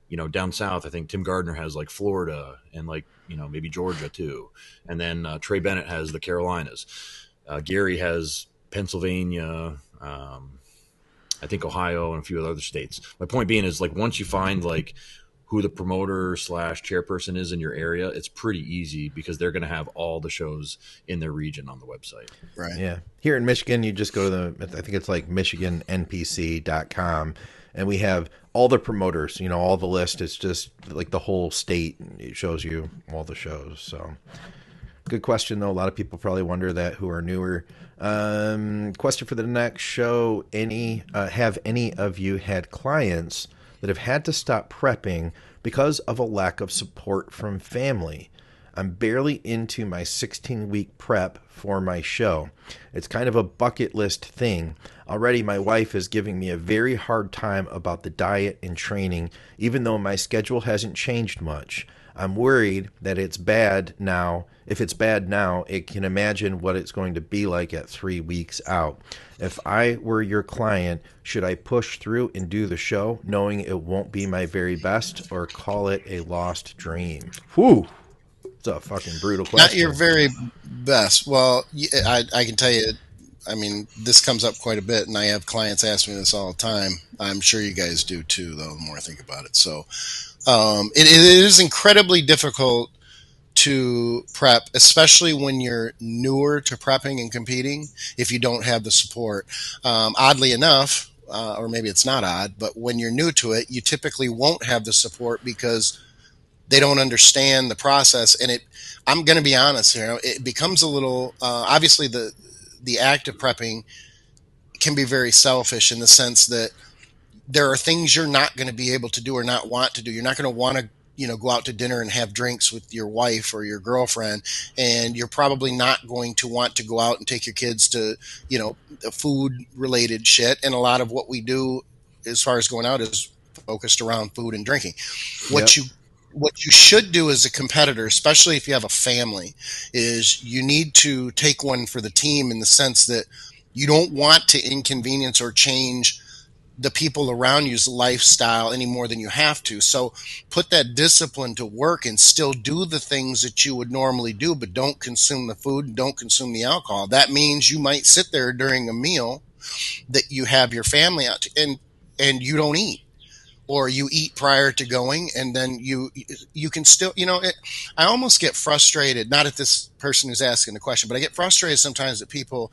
you know, down south, I think Tim Gardner has like Florida and like you know maybe Georgia too, and then uh, Trey Bennett has the Carolinas. Uh, Gary has Pennsylvania. Um, I think Ohio and a few other states. My point being is like once you find like who the promoter slash chairperson is in your area, it's pretty easy because they're going to have all the shows in their region on the website. Right. Yeah. Here in Michigan, you just go to the, I think it's like MichiganNPC.com, and we have all the promoters, you know, all the list. It's just like the whole state. It shows you all the shows. So good question, though. A lot of people probably wonder that who are newer. Um, question for the next show: Any uh, have any of you had clients that have had to stop prepping because of a lack of support from family? I'm barely into my 16 week prep for my show. It's kind of a bucket list thing. Already, my wife is giving me a very hard time about the diet and training, even though my schedule hasn't changed much. I'm worried that it's bad now. If it's bad now, it can imagine what it's going to be like at three weeks out. If I were your client, should I push through and do the show, knowing it won't be my very best, or call it a lost dream? Whew. It's a fucking brutal question. Not your very best. Well, I, I can tell you, I mean, this comes up quite a bit, and I have clients ask me this all the time. I'm sure you guys do too, though, the more I think about it. So, um, it, it is incredibly difficult to prep, especially when you're newer to prepping and competing, if you don't have the support. Um, oddly enough, uh, or maybe it's not odd, but when you're new to it, you typically won't have the support because they don't understand the process. And it, I'm going to be honest here, it becomes a little, uh, obviously the, the act of prepping can be very selfish in the sense that there are things you're not going to be able to do or not want to do. You're not going to want to you know go out to dinner and have drinks with your wife or your girlfriend and you're probably not going to want to go out and take your kids to you know food related shit and a lot of what we do as far as going out is focused around food and drinking what yep. you what you should do as a competitor especially if you have a family is you need to take one for the team in the sense that you don't want to inconvenience or change the people around you's lifestyle any more than you have to. So put that discipline to work and still do the things that you would normally do, but don't consume the food don't consume the alcohol. That means you might sit there during a meal that you have your family out to, and and you don't eat or you eat prior to going and then you you can still you know it, i almost get frustrated not at this person who's asking the question but i get frustrated sometimes that people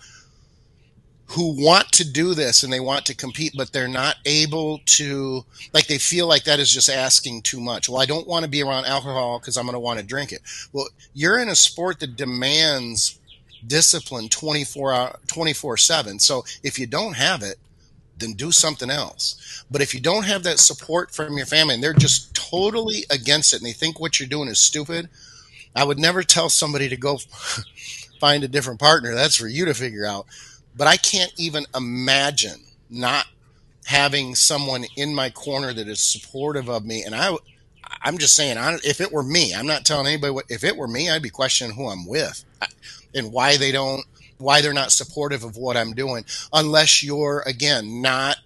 who want to do this and they want to compete, but they're not able to, like, they feel like that is just asking too much. Well, I don't want to be around alcohol because I'm going to want to drink it. Well, you're in a sport that demands discipline 24 24 7. So if you don't have it, then do something else. But if you don't have that support from your family and they're just totally against it and they think what you're doing is stupid, I would never tell somebody to go find a different partner. That's for you to figure out but I can't even imagine not having someone in my corner that is supportive of me. And I, I'm just saying, if it were me, I'm not telling anybody what, if it were me, I'd be questioning who I'm with and why they don't, why they're not supportive of what I'm doing, unless you're, again, not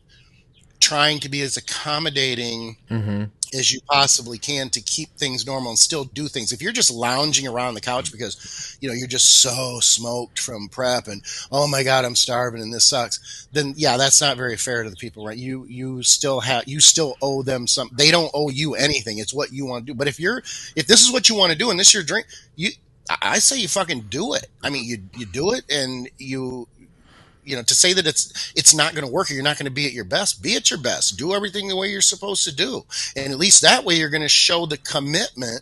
trying to be as accommodating mm-hmm as you possibly can to keep things normal and still do things. If you're just lounging around the couch mm-hmm. because, you know, you're just so smoked from prep and, oh my God, I'm starving and this sucks, then yeah, that's not very fair to the people, right? You, you still have, you still owe them some, they don't owe you anything. It's what you want to do. But if you're, if this is what you want to do and this is your drink, you, I say you fucking do it. I mean, you, you do it and you, you know to say that it's it's not going to work or you're not going to be at your best be at your best. Do everything the way you're supposed to do. And at least that way you're going to show the commitment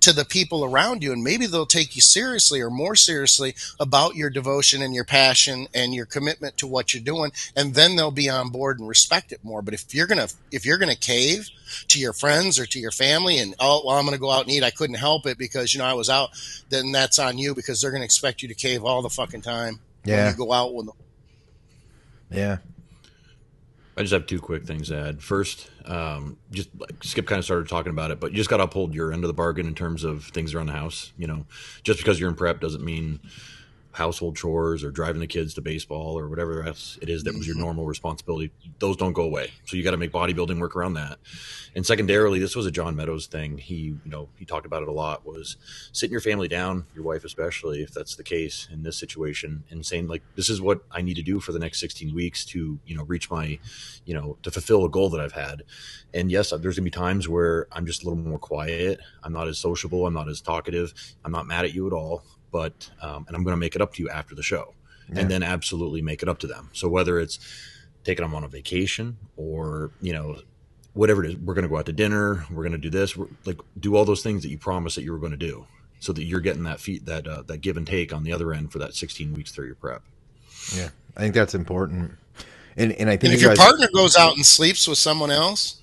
to the people around you and maybe they'll take you seriously or more seriously about your devotion and your passion and your commitment to what you're doing and then they'll be on board and respect it more. But if you're going to if you're going to cave to your friends or to your family and oh well i'm going to go out and eat. I couldn't help it because you know i was out then that's on you because they're going to expect you to cave all the fucking time. Yeah. when you go out with them yeah. I just have two quick things to add. First, um, just like Skip kind of started talking about it, but you just got to uphold your end of the bargain in terms of things around the house. You know, just because you're in prep doesn't mean household chores or driving the kids to baseball or whatever else it is that was your mm-hmm. normal responsibility, those don't go away. So you got to make bodybuilding work around that. And secondarily, this was a John Meadows thing. He, you know, he talked about it a lot was sitting your family down, your wife especially, if that's the case in this situation, and saying like, this is what I need to do for the next 16 weeks to, you know, reach my, you know, to fulfill a goal that I've had. And yes, there's gonna be times where I'm just a little more quiet. I'm not as sociable. I'm not as talkative. I'm not mad at you at all but um, and I'm going to make it up to you after the show, yeah. and then absolutely make it up to them. So whether it's taking them on a vacation or you know whatever it is, we're going to go out to dinner, we're going to do this, we're, like do all those things that you promised that you were going to do, so that you're getting that feet that uh, that give and take on the other end for that 16 weeks through your prep. Yeah, I think that's important. And, and I think and if you your partner goes out and sleeps with someone else,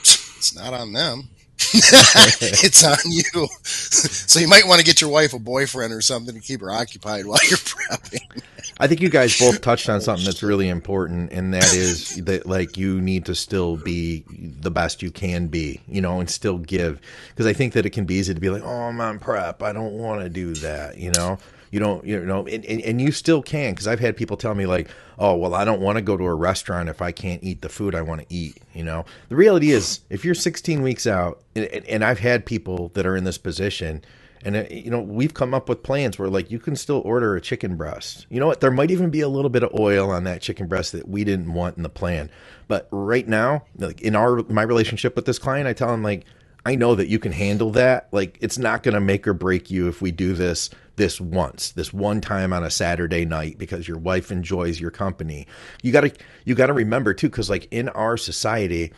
it's not on them. it's on you. so you might want to get your wife a boyfriend or something to keep her occupied while you're prepping. I think you guys both touched on something that's really important, and that is that like you need to still be the best you can be, you know, and still give. Because I think that it can be easy to be like, oh, I'm on prep, I don't want to do that, you know you don't you know and, and, and you still can because i've had people tell me like oh well i don't want to go to a restaurant if i can't eat the food i want to eat you know? The reality is if you're 16 weeks out and, and i've had people that are in this position and uh, you know we've come up with plans where like you can still order a chicken breast. You know what? There might even be a little bit of oil on that chicken breast that we didn't want in the plan. But right now like in our my relationship with this client i tell him like I know that you can handle that. Like it's not going to make or break you if we do this this once, this one time on a Saturday night because your wife enjoys your company. You got to you got to remember too cuz like in our society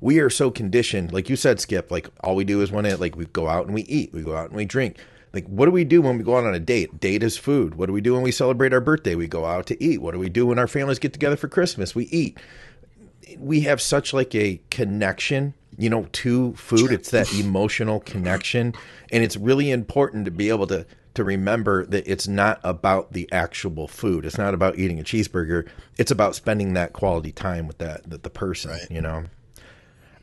we are so conditioned like you said Skip like all we do is when it like we go out and we eat, we go out and we drink. Like what do we do when we go out on a date? Date is food. What do we do when we celebrate our birthday? We go out to eat. What do we do when our families get together for Christmas? We eat. We have such like a connection you know, to food. It's that emotional connection. And it's really important to be able to to remember that it's not about the actual food. It's not about eating a cheeseburger. It's about spending that quality time with that, that the person, right. you know.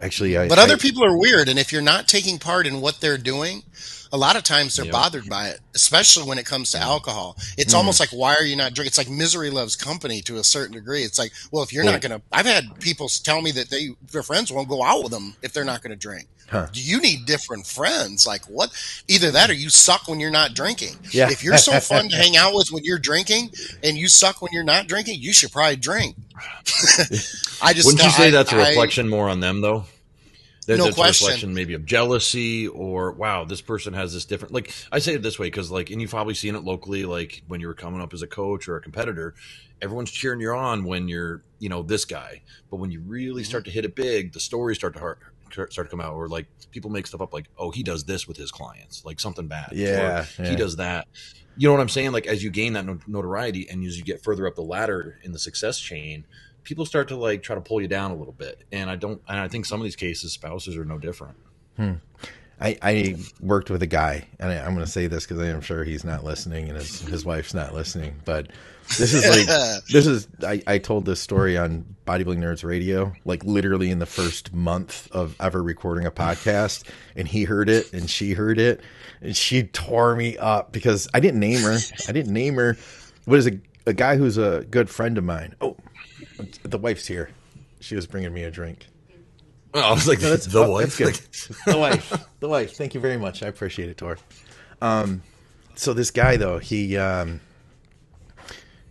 Actually, I, But other I, people are weird and if you're not taking part in what they're doing, a lot of times they're yep. bothered by it, especially when it comes to alcohol. It's mm. almost like, why are you not drinking? It's like misery loves company to a certain degree. It's like, well, if you're not going to, I've had people tell me that they, their friends won't go out with them if they're not going to drink. Huh. You need different friends. Like what? Either that or you suck when you're not drinking. Yeah. If you're so fun to hang out with when you're drinking and you suck when you're not drinking, you should probably drink. I just wouldn't you say I, that's a reflection I, more on them though? That, no that's question. a reflection maybe of jealousy or wow, this person has this different. Like I say it this way because like, and you've probably seen it locally, like when you were coming up as a coach or a competitor, everyone's cheering you on when you're, you know, this guy. But when you really mm-hmm. start to hit it big, the stories start to heart, start to come out, or like people make stuff up, like, oh, he does this with his clients, like something bad. Yeah, yeah. he does that. You know what I'm saying? Like as you gain that notoriety and as you get further up the ladder in the success chain, people start to like try to pull you down a little bit. And I don't, and I think some of these cases, spouses are no different. Hmm. I, I worked with a guy, and I, am going to say this because I am sure he's not listening, and his his wife's not listening. But this is like this is I, I told this story on Bodybuilding Nerds Radio, like literally in the first month of ever recording a podcast, and he heard it, and she heard it, and she tore me up because I didn't name her. I didn't name her. What is a a guy who's a good friend of mine? Oh, the wife's here. She was bringing me a drink. Oh, I was like, no, that's the oh, wife. That's the wife. The wife. Thank you very much. I appreciate it, Tor. Um, so this guy though, he um,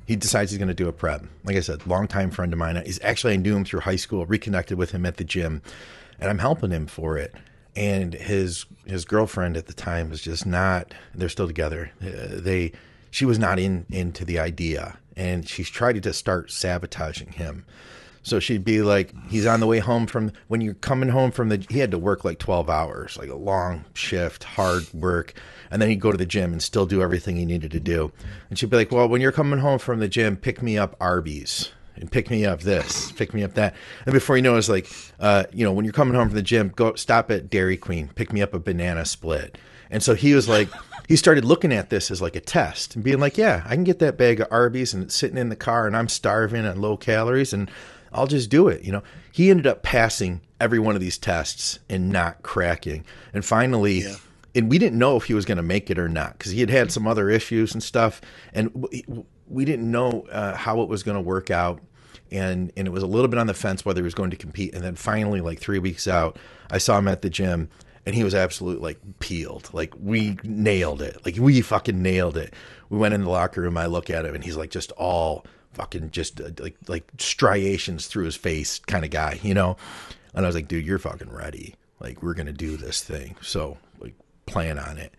he decides he's going to do a prep. Like I said, longtime friend of mine. He's actually I knew him through high school. Reconnected with him at the gym, and I'm helping him for it. And his his girlfriend at the time was just not. They're still together. Uh, they she was not in into the idea and she's tried to start sabotaging him. So she'd be like, he's on the way home from when you're coming home from the, he had to work like 12 hours, like a long shift, hard work. And then he'd go to the gym and still do everything he needed to do. And she'd be like, well, when you're coming home from the gym, pick me up Arby's and pick me up this, pick me up that. And before you know, it's like, uh, you know, when you're coming home from the gym, go stop at Dairy Queen, pick me up a banana split. And so he was like, he started looking at this as like a test and being like, yeah, I can get that bag of Arby's and it's sitting in the car and I'm starving and low calories and I'll just do it. You know, he ended up passing every one of these tests and not cracking. And finally, yeah. and we didn't know if he was going to make it or not because he had had some other issues and stuff, and we didn't know uh, how it was going to work out. And, and it was a little bit on the fence whether he was going to compete. And then finally, like three weeks out, I saw him at the gym and he was absolutely like peeled. Like we nailed it. Like we fucking nailed it. We went in the locker room. I look at him and he's like just all fucking just uh, like like striations through his face kind of guy, you know. And I was like, dude, you're fucking ready. Like we're gonna do this thing. So like plan on it.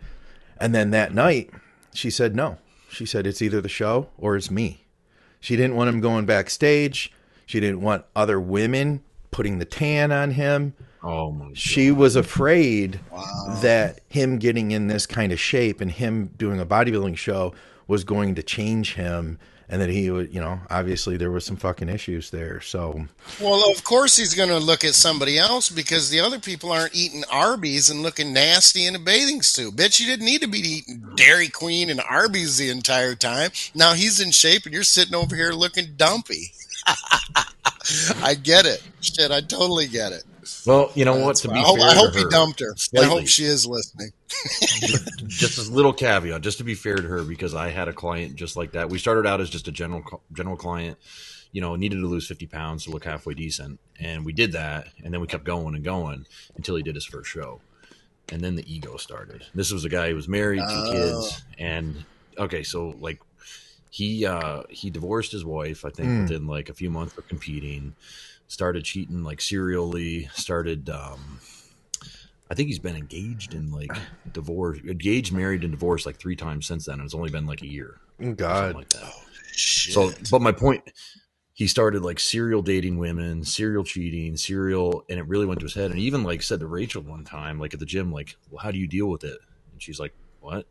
And then that night, she said no. She said it's either the show or it's me. She didn't want him going backstage. She didn't want other women putting the tan on him. Oh my! God. She was afraid wow. that him getting in this kind of shape and him doing a bodybuilding show was going to change him and that he would, you know, obviously there was some fucking issues there. So, well, of course he's going to look at somebody else because the other people aren't eating Arby's and looking nasty in a bathing suit. Bitch, you didn't need to be eating Dairy Queen and Arby's the entire time. Now he's in shape and you're sitting over here looking dumpy. I get it. Shit, I totally get it. Well, you know what? To be I hope, fair I hope he dumped her. Slightly. I hope she is listening. just a little caveat, just to be fair to her, because I had a client just like that. We started out as just a general general client. You know, needed to lose fifty pounds to look halfway decent, and we did that, and then we kept going and going until he did his first show, and then the ego started. This was a guy who was married, two oh. kids, and okay, so like he uh he divorced his wife, I think, mm. within like a few months of competing started cheating like serially, started um I think he's been engaged in like divorce, engaged, married, and divorced like three times since then. And it's only been like a year. Oh, God. Like that. Oh, so, but my point, he started like serial dating women, serial cheating, serial, and it really went to his head. And he even like said to Rachel one time, like at the gym, like, well, how do you deal with it? And she's like, what?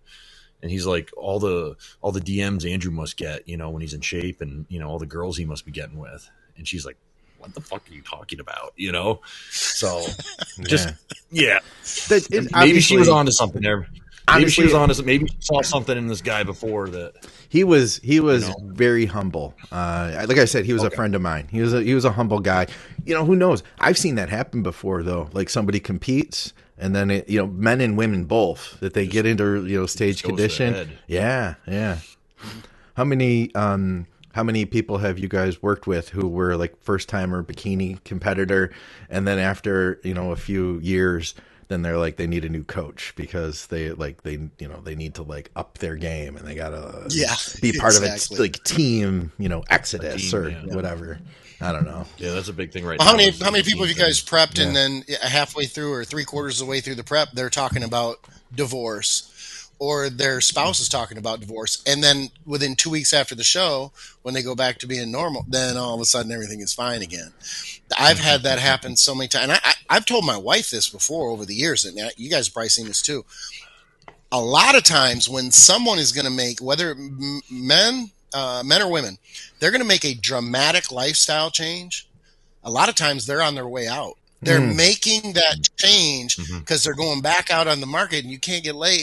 And he's like, all the all the DMs Andrew must get, you know, when he's in shape, and you know, all the girls he must be getting with. And she's like, what the fuck are you talking about? You know? So just yeah. yeah. maybe she was onto something there. Maybe she was on to maybe she saw something in this guy before that he was he was you know? very humble. Uh, like I said, he was okay. a friend of mine. He was a he was a humble guy. You know, who knows? I've seen that happen before though. Like somebody competes and then it, you know, men and women both that they Just, get into you know stage condition. Yeah, yeah. How many um how many people have you guys worked with who were like first timer bikini competitor and then after you know a few years then they're like they need a new coach because they like they you know they need to like up their game and they gotta yeah be part exactly. of a like team you know exodus team, or yeah. whatever I don't know. Yeah, that's a big thing right well, now. How many how many people have you guys prepped yeah. and then halfway through or three quarters of the way through the prep they're talking about divorce or their spouse is talking about divorce and then within two weeks after the show when they go back to being normal then all of a sudden everything is fine again. I've had that happen so many times and I, have told my wife this before over the years and you guys have probably seen this too. A lot of times when someone is going to make whether men uh, men or women they're going to make a dramatic lifestyle change a lot of times they're on their way out they're mm. making that change because mm-hmm. they're going back out on the market, and you can't get laid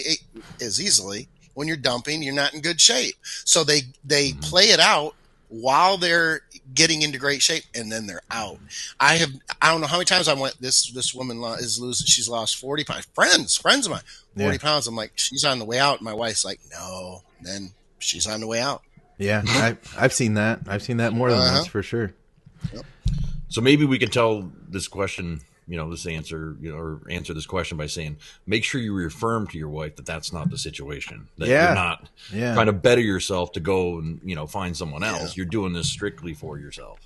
as easily when you're dumping. You're not in good shape, so they they mm-hmm. play it out while they're getting into great shape, and then they're out. I have I don't know how many times I went. This this woman is losing. She's lost forty pounds. Friends, friends of mine, forty yeah. pounds. I'm like, she's on the way out. My wife's like, no. Then she's on the way out. Yeah, I, I've seen that. I've seen that more than uh-huh. once for sure. Yep. So maybe we can tell this question, you know, this answer, you know, or answer this question by saying, make sure you reaffirm to your wife that that's not the situation. That yeah. you're not yeah. trying to better yourself to go and, you know, find someone else. Yeah. You're doing this strictly for yourself.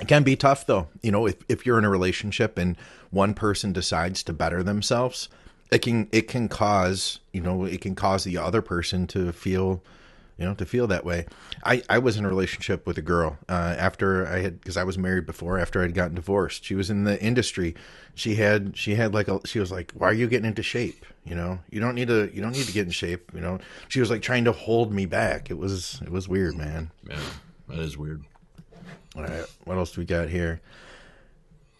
It can be tough though. You know, if, if you're in a relationship and one person decides to better themselves, it can it can cause, you know, it can cause the other person to feel you know, to feel that way. I, I was in a relationship with a girl uh, after I had because I was married before. After I'd gotten divorced, she was in the industry. She had she had like a she was like, "Why are you getting into shape? You know, you don't need to you don't need to get in shape. You know." She was like trying to hold me back. It was it was weird, man. Yeah, that is weird. All right, what else do we got here?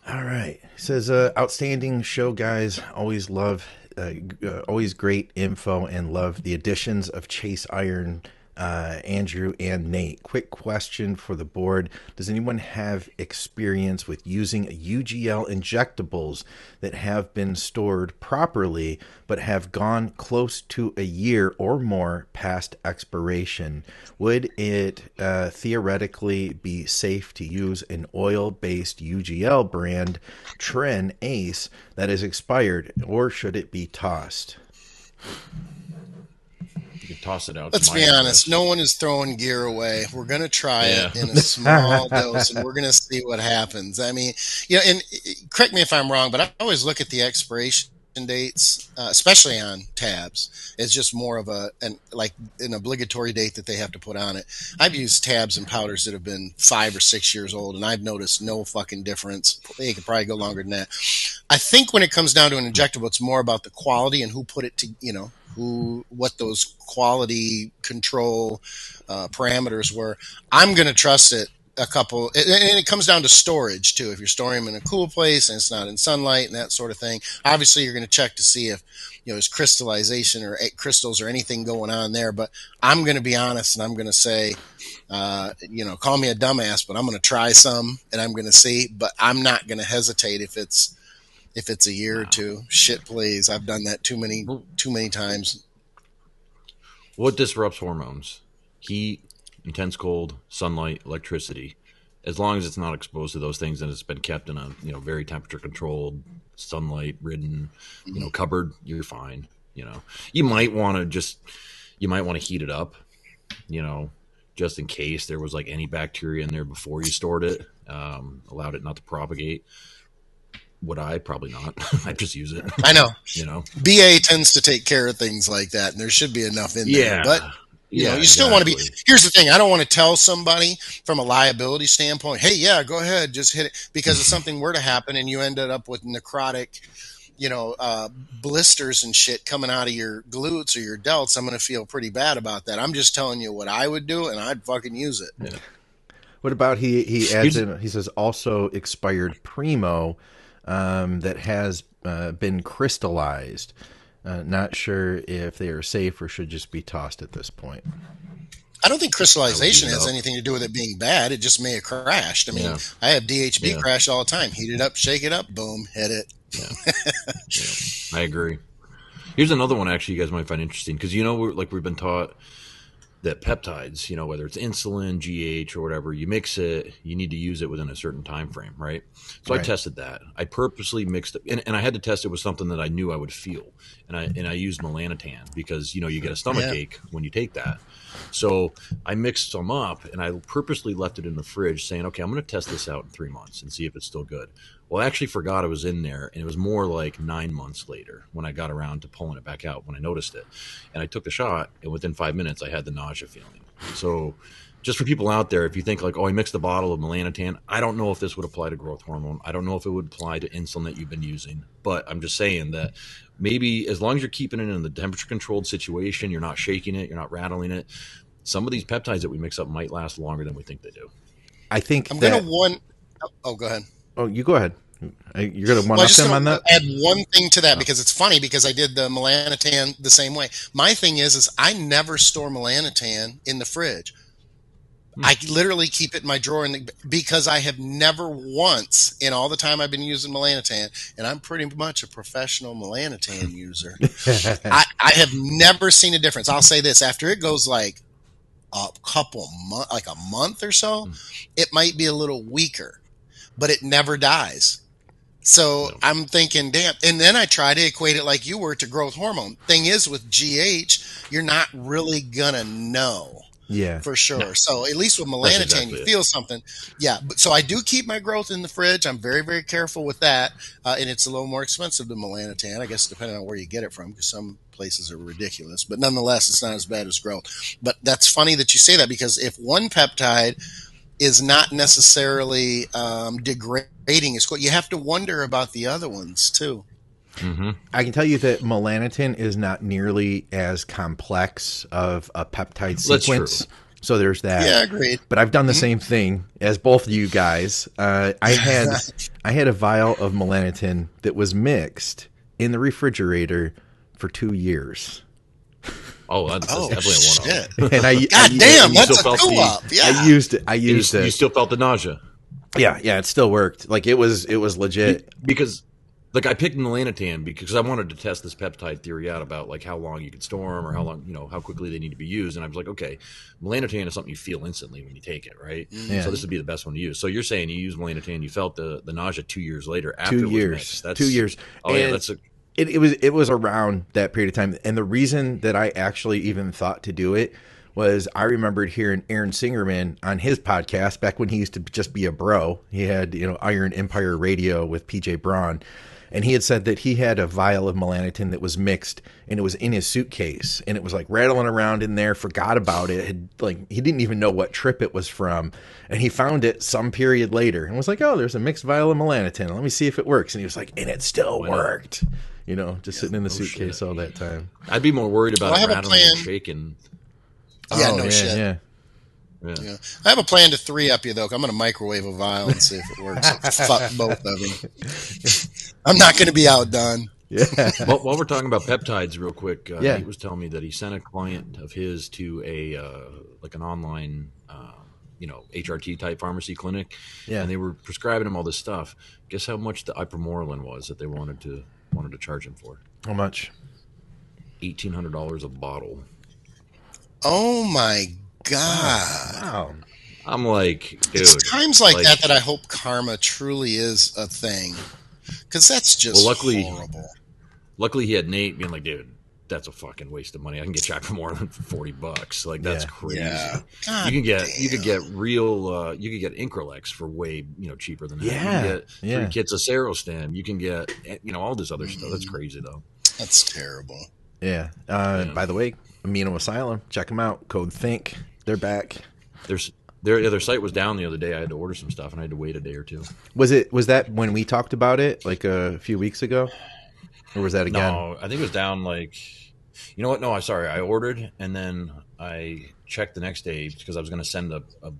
All right, it says uh, outstanding show, guys. Always love, uh, uh, always great info, and love the additions of Chase Iron uh, Andrew and Nate. Quick question for the board. Does anyone have experience with using UGL injectables that have been stored properly but have gone close to a year or more past expiration? Would it uh, theoretically be safe to use an oil based UGL brand, Tren Ace, that is expired, or should it be tossed? You can toss it out. Let's be honest. No one is throwing gear away. We're going to try yeah. it in a small dose, and we're going to see what happens. I mean, you know, and uh, correct me if I'm wrong, but I always look at the expiration dates, uh, especially on tabs, is just more of a an like an obligatory date that they have to put on it. I've used tabs and powders that have been five or six years old, and I've noticed no fucking difference. They could probably go longer than that. I think when it comes down to an injectable, it's more about the quality and who put it to you know who what those quality control uh, parameters were. I'm going to trust it a couple, and it comes down to storage too. If you're storing them in a cool place and it's not in sunlight and that sort of thing, obviously you're going to check to see if you know there's crystallization or crystals or anything going on there. But I'm going to be honest and I'm going to say, uh, you know, call me a dumbass, but I'm going to try some and I'm going to see. But I'm not going to hesitate if it's if it's a year wow. or two. Shit, please. I've done that too many too many times. What disrupts hormones? Heat, intense cold, sunlight, electricity. As long as it's not exposed to those things and it's been kept in a you know very temperature controlled, sunlight ridden, you know cupboard, you're fine. You know, you might want to just you might want to heat it up. You know, just in case there was like any bacteria in there before you stored it, um, allowed it not to propagate. Would I? Probably not. I just use it. I know. you know, BA tends to take care of things like that, and there should be enough in yeah. there. But you yeah, know, you still exactly. want to be. Here's the thing: I don't want to tell somebody from a liability standpoint, "Hey, yeah, go ahead, just hit it," because if something were to happen and you ended up with necrotic, you know, uh, blisters and shit coming out of your glutes or your delts, I'm going to feel pretty bad about that. I'm just telling you what I would do, and I'd fucking use it. Yeah. What about he? He adds in. He says also expired primo um, that has uh, been crystallized. Uh, not sure if they are safe or should just be tossed at this point. I don't think crystallization has anything to do with it being bad. It just may have crashed. I mean, yeah. I have DHB yeah. crash all the time. Heat it up, shake it up, boom, hit it. Yeah. yeah. I agree. Here's another one actually you guys might find interesting because you know like we've been taught that peptides, you know, whether it's insulin, GH, or whatever, you mix it, you need to use it within a certain time frame, right? So right. I tested that. I purposely mixed it, and, and, I had to test it with something that I knew I would feel, and I and I used melanotan because you know you get a stomach yeah. ache when you take that. So I mixed some up, and I purposely left it in the fridge, saying, okay, I'm going to test this out in three months and see if it's still good. Well, I actually forgot it was in there, and it was more like nine months later when I got around to pulling it back out when I noticed it. And I took the shot, and within five minutes, I had the nausea feeling. So, just for people out there, if you think like, oh, I mixed a bottle of melanotan, I don't know if this would apply to growth hormone. I don't know if it would apply to insulin that you've been using, but I'm just saying that maybe as long as you're keeping it in the temperature controlled situation, you're not shaking it, you're not rattling it. Some of these peptides that we mix up might last longer than we think they do. I think I'm that, gonna one. Oh, go ahead. Oh, you go ahead. You're going to one well, them on that. Add one thing to that oh. because it's funny because I did the melanotan the same way. My thing is, is I never store melanotan in the fridge. Hmm. I literally keep it in my drawer the, because I have never once in all the time I've been using melanotan, and I'm pretty much a professional melanotan user. I, I have never seen a difference. I'll say this: after it goes like a couple month, like a month or so, mm. it might be a little weaker but it never dies. So no. I'm thinking, damn. And then I try to equate it like you were to growth hormone. Thing is, with GH, you're not really gonna know. Yeah, for sure. No. So at least with melanotan, exactly you feel it. something. Yeah, but so I do keep my growth in the fridge. I'm very, very careful with that, uh, and it's a little more expensive than melanotan, I guess, depending on where you get it from, because some places are ridiculous. But nonetheless, it's not as bad as growth. But that's funny that you say that because if one peptide is not necessarily um, degrading as quick. You have to wonder about the other ones too. Mm-hmm. I can tell you that melanotan is not nearly as complex of a peptide sequence. So there's that. Yeah, agreed. But I've done the mm-hmm. same thing as both of you guys. Uh, I had I had a vial of melanotan that was mixed in the refrigerator for two years. Oh, that's, oh, definitely a one. and I, God I, damn, I, that's a co-op. Yeah, I used it. I used you, it. You still felt the nausea. Yeah, yeah, it still worked. Like it was, it was legit. Because like I picked melanotan because I wanted to test this peptide theory out about like how long you could store them or how long you know how quickly they need to be used, and I was like, okay, melanotan is something you feel instantly when you take it, right? Mm. Yeah. So this would be the best one to use. So you're saying you use melanotan, you felt the the nausea two years later after two years, two years. Oh and yeah, that's a. It, it was it was around that period of time, and the reason that I actually even thought to do it was I remembered hearing Aaron Singerman on his podcast back when he used to just be a bro. He had you know Iron Empire Radio with PJ Braun. And he had said that he had a vial of melanotan that was mixed and it was in his suitcase. And it was like rattling around in there forgot about it had like he didn't even know what trip it was from. And he found it some period later and was like oh there's a mixed vial of melanotan let me see if it works. And he was like and it still worked you know just yeah, sitting in the suitcase shit. all that time i'd be more worried about well, rattling and shaking yeah oh, no yeah, shit yeah yeah. yeah. I have a plan to three up you though. I'm going to microwave a vial and see if it works. Fuck both of them. I'm not going to be outdone. Yeah. well, while we're talking about peptides, real quick, uh, yeah. he was telling me that he sent a client of his to a uh, like an online, uh, you know, HRT type pharmacy clinic, yeah. and they were prescribing him all this stuff. Guess how much the ipamorelin was that they wanted to wanted to charge him for? How much? Eighteen hundred dollars a bottle. Oh my god! Wow. I'm like, dude. It's times like, like, that that I hope karma truly is a thing, because that's just well, luckily, horrible. Luckily, he had Nate being like, dude, that's a fucking waste of money. I can get Jack for more than forty bucks. Like that's yeah. crazy. Yeah. you can get damn. you could get real. Uh, you could get Increlex for way you know cheaper than that. Yeah. You can get yeah. three kits of Serostim. You can get you know all this other mm. stuff. That's mm. crazy though. That's terrible. Yeah. Uh, yeah. By the way, Amino Asylum. Check them out. Code Think. They're back. There's their their site was down the other day. I had to order some stuff and I had to wait a day or two. Was it was that when we talked about it like a few weeks ago, or was that again? No, I think it was down like. You know what? No, I'm sorry. I ordered and then I checked the next day because I was going to send a, a,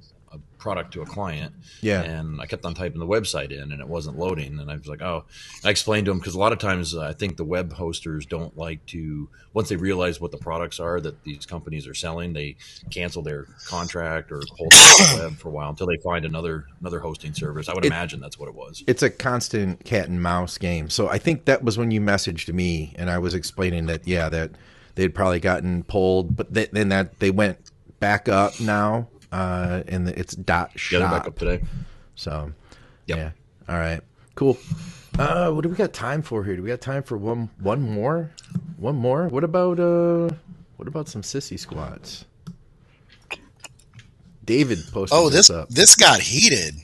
product to a client. Yeah. And I kept on typing the website in and it wasn't loading. And I was like, oh, I explained to him because a lot of times uh, I think the web hosters don't like to, once they realize what the products are that these companies are selling, they cancel their contract or hold the web for a while until they find another another hosting service. I would it, imagine that's what it was. It's a constant cat and mouse game. So I think that was when you messaged me and I was explaining that, yeah, that they'd probably gotten pulled, but then that they went back up now uh, and the, it's dot shop. Yeah, back up today. So, yep. yeah. All right. Cool. Uh, what do we got time for here? Do we got time for one one more? One more? What about uh what about some sissy squats? David posted Oh, this this, this got heated.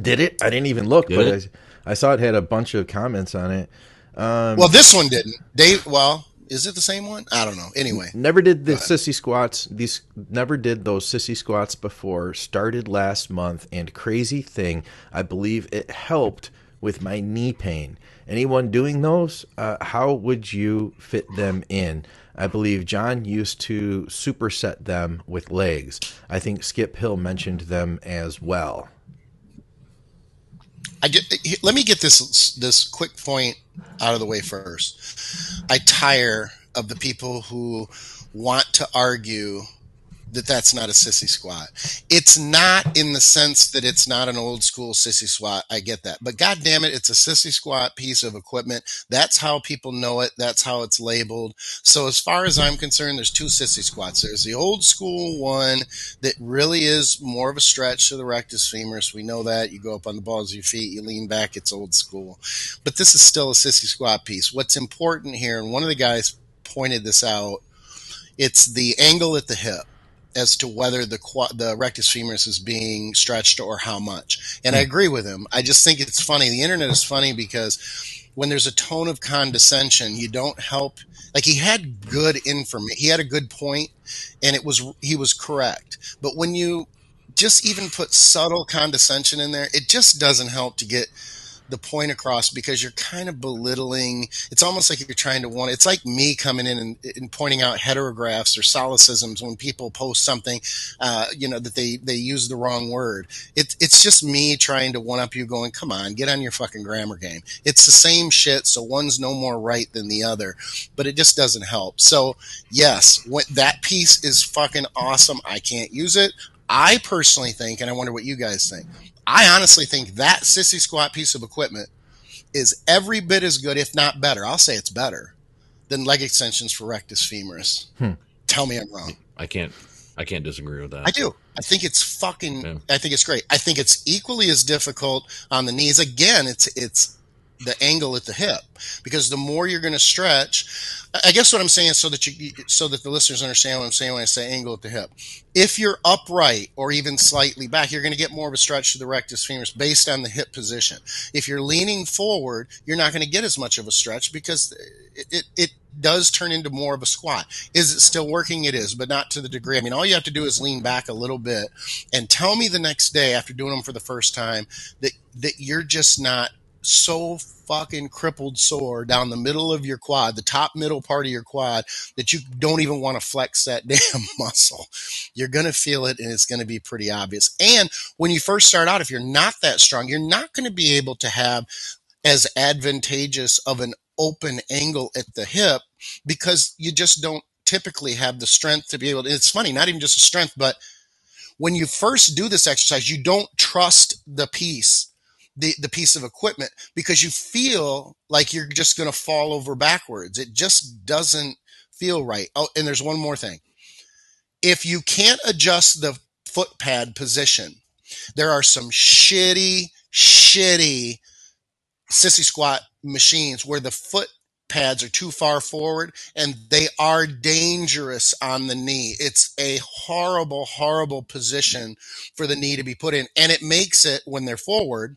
Did it? I didn't even look, Did but I, I, saw it had a bunch of comments on it. Um, well, this one didn't. Dave, well, is it the same one? I don't know. Anyway, never did the sissy squats. These never did those sissy squats before. Started last month, and crazy thing, I believe it helped with my knee pain. Anyone doing those? Uh, how would you fit them in? I believe John used to superset them with legs. I think Skip Hill mentioned them as well. I get, let me get this this quick point out of the way first. I tire of the people who want to argue that that's not a sissy squat. It's not in the sense that it's not an old school sissy squat. I get that. But god damn it, it's a sissy squat piece of equipment. That's how people know it. That's how it's labeled. So as far as I'm concerned, there's two sissy squats. There's the old school one that really is more of a stretch to the rectus femoris. We know that. You go up on the balls of your feet, you lean back, it's old school. But this is still a sissy squat piece. What's important here, and one of the guys pointed this out, it's the angle at the hip as to whether the the rectus femoris is being stretched or how much. And I hmm. agree with him. I just think it's funny. The internet is funny because when there's a tone of condescension, you don't help. Like he had good information, he had a good point, and it was he was correct. But when you just even put subtle condescension in there, it just doesn't help to get the point across because you're kind of belittling. It's almost like you're trying to want. It's like me coming in and, and pointing out heterographs or solecisms when people post something, uh, you know, that they they use the wrong word. It's it's just me trying to one up you, going, "Come on, get on your fucking grammar game." It's the same shit, so one's no more right than the other, but it just doesn't help. So yes, what, that piece is fucking awesome. I can't use it. I personally think, and I wonder what you guys think. I honestly think that sissy squat piece of equipment is every bit as good, if not better. I'll say it's better than leg extensions for rectus femoris. Hmm. Tell me I'm wrong. I can't. I can't disagree with that. I do. I think it's fucking. Yeah. I think it's great. I think it's equally as difficult on the knees. Again, it's it's the angle at the hip because the more you're going to stretch i guess what i'm saying so that you so that the listeners understand what i'm saying when i say angle at the hip if you're upright or even slightly back you're going to get more of a stretch to the rectus femoris based on the hip position if you're leaning forward you're not going to get as much of a stretch because it, it, it does turn into more of a squat. Is it still working? It is, but not to the degree. I mean, all you have to do is lean back a little bit and tell me the next day after doing them for the first time that, that you're just not so fucking crippled sore down the middle of your quad, the top middle part of your quad, that you don't even want to flex that damn muscle. You're going to feel it and it's going to be pretty obvious. And when you first start out, if you're not that strong, you're not going to be able to have as advantageous of an open angle at the hip because you just don't typically have the strength to be able to. It's funny, not even just the strength, but when you first do this exercise, you don't trust the piece the, the piece of equipment because you feel like you're just going to fall over backwards. It just doesn't feel right. Oh, and there's one more thing. If you can't adjust the foot pad position, there are some shitty, shitty sissy squat machines where the foot pads are too far forward and they are dangerous on the knee. It's a horrible, horrible position for the knee to be put in. And it makes it when they're forward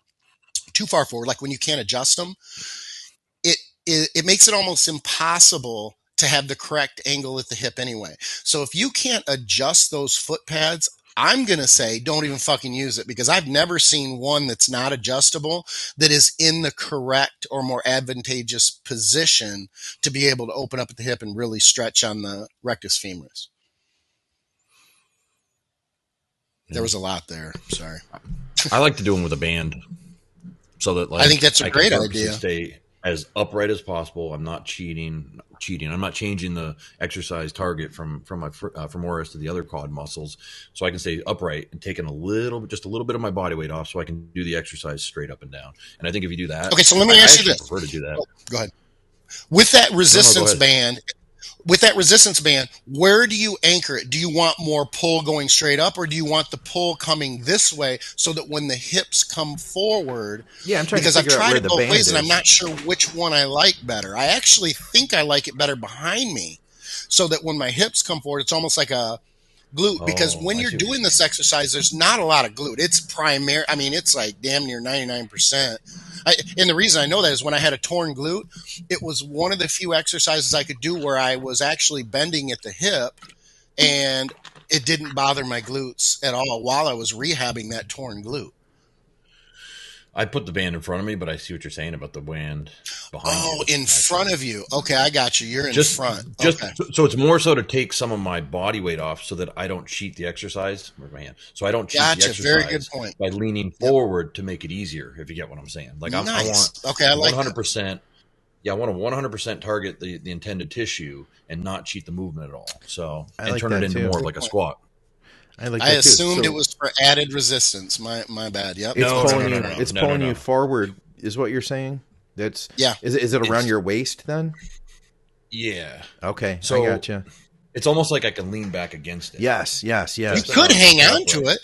too far forward, like when you can't adjust them, it, it, it makes it almost impossible to have the correct angle at the hip anyway. So if you can't adjust those foot pads, I'm going to say don't even fucking use it because I've never seen one that's not adjustable that is in the correct or more advantageous position to be able to open up at the hip and really stretch on the rectus femoris. There hmm. was a lot there. Sorry. I like to do them with a band so that like I think that's a I great idea. Stay as upright as possible. I'm not cheating. Cheating. I'm not changing the exercise target from from my uh, femoris to the other quad muscles, so I can stay upright and taking a little, just a little bit of my body weight off, so I can do the exercise straight up and down. And I think if you do that, okay. So let me I, ask I you this. Prefer to do that. Oh, go ahead. With that resistance no, no, band, with that resistance band, where do you anchor it? Do you want more pull going straight up, or do you want the pull coming this way so that when the hips come forward? Yeah, I'm trying because I've tried it both ways, is. and I'm not sure which one I like better. I actually think I like it better behind me, so that when my hips come forward, it's almost like a glute because oh, when you're doing this exercise, there's not a lot of glute. It's primary. I mean, it's like damn near 99%. I, and the reason I know that is when I had a torn glute, it was one of the few exercises I could do where I was actually bending at the hip and it didn't bother my glutes at all while I was rehabbing that torn glute. I put the band in front of me, but I see what you're saying about the band behind oh, you. in actually. front of you. Okay, I got you. You're in just, front. Just okay. so, so, it's more so to take some of my body weight off, so that I don't cheat the exercise. Where's my hand? So I don't cheat gotcha. the exercise. Very good point. By leaning forward yep. to make it easier. If you get what I'm saying, like nice. I, I want. Okay, I like 100. percent yeah, I want to 100% target the, the intended tissue and not cheat the movement at all. So, I and like turn it into too. more like a squat. I, like I assumed so, it was for added resistance. My my bad. Yep. It's no, pulling no, no, you. It's pulling you forward. Is what you're saying? That's yeah. Is it is it around it's, your waist then? Yeah. Okay. So I gotcha. It's almost like I can lean back against it. Yes. Yes. Yes. You could hang on to it.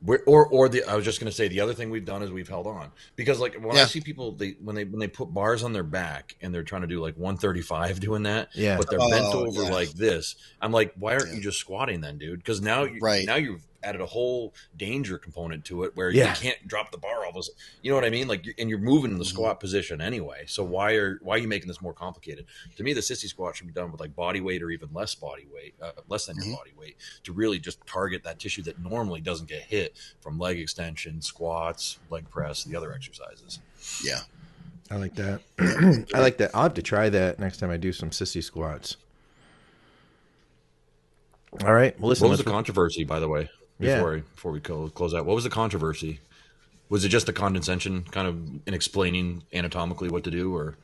We're, or or the I was just going to say the other thing we've done is we've held on because like when yeah. I see people they when they when they put bars on their back and they're trying to do like 135 doing that yeah but they're oh, bent over yeah. like this I'm like why aren't yeah. you just squatting then dude because now you right. now you've added a whole danger component to it where yeah. you can't drop the bar all those. You know what I mean? Like, and you're moving in the mm-hmm. squat position anyway. So why are why are you making this more complicated? To me, the sissy squat should be done with like body weight or even less body weight, uh, less than mm-hmm. your body weight, to really just target that tissue that normally doesn't get hit from leg extension, squats, leg press, the other exercises. Yeah. I like that. I like that. I'll have to try that next time I do some sissy squats. All right. Well, listen. What was the controversy, by the way? Before yeah. before we close out, what was the controversy? Was it just a condescension, kind of in explaining anatomically what to do, or?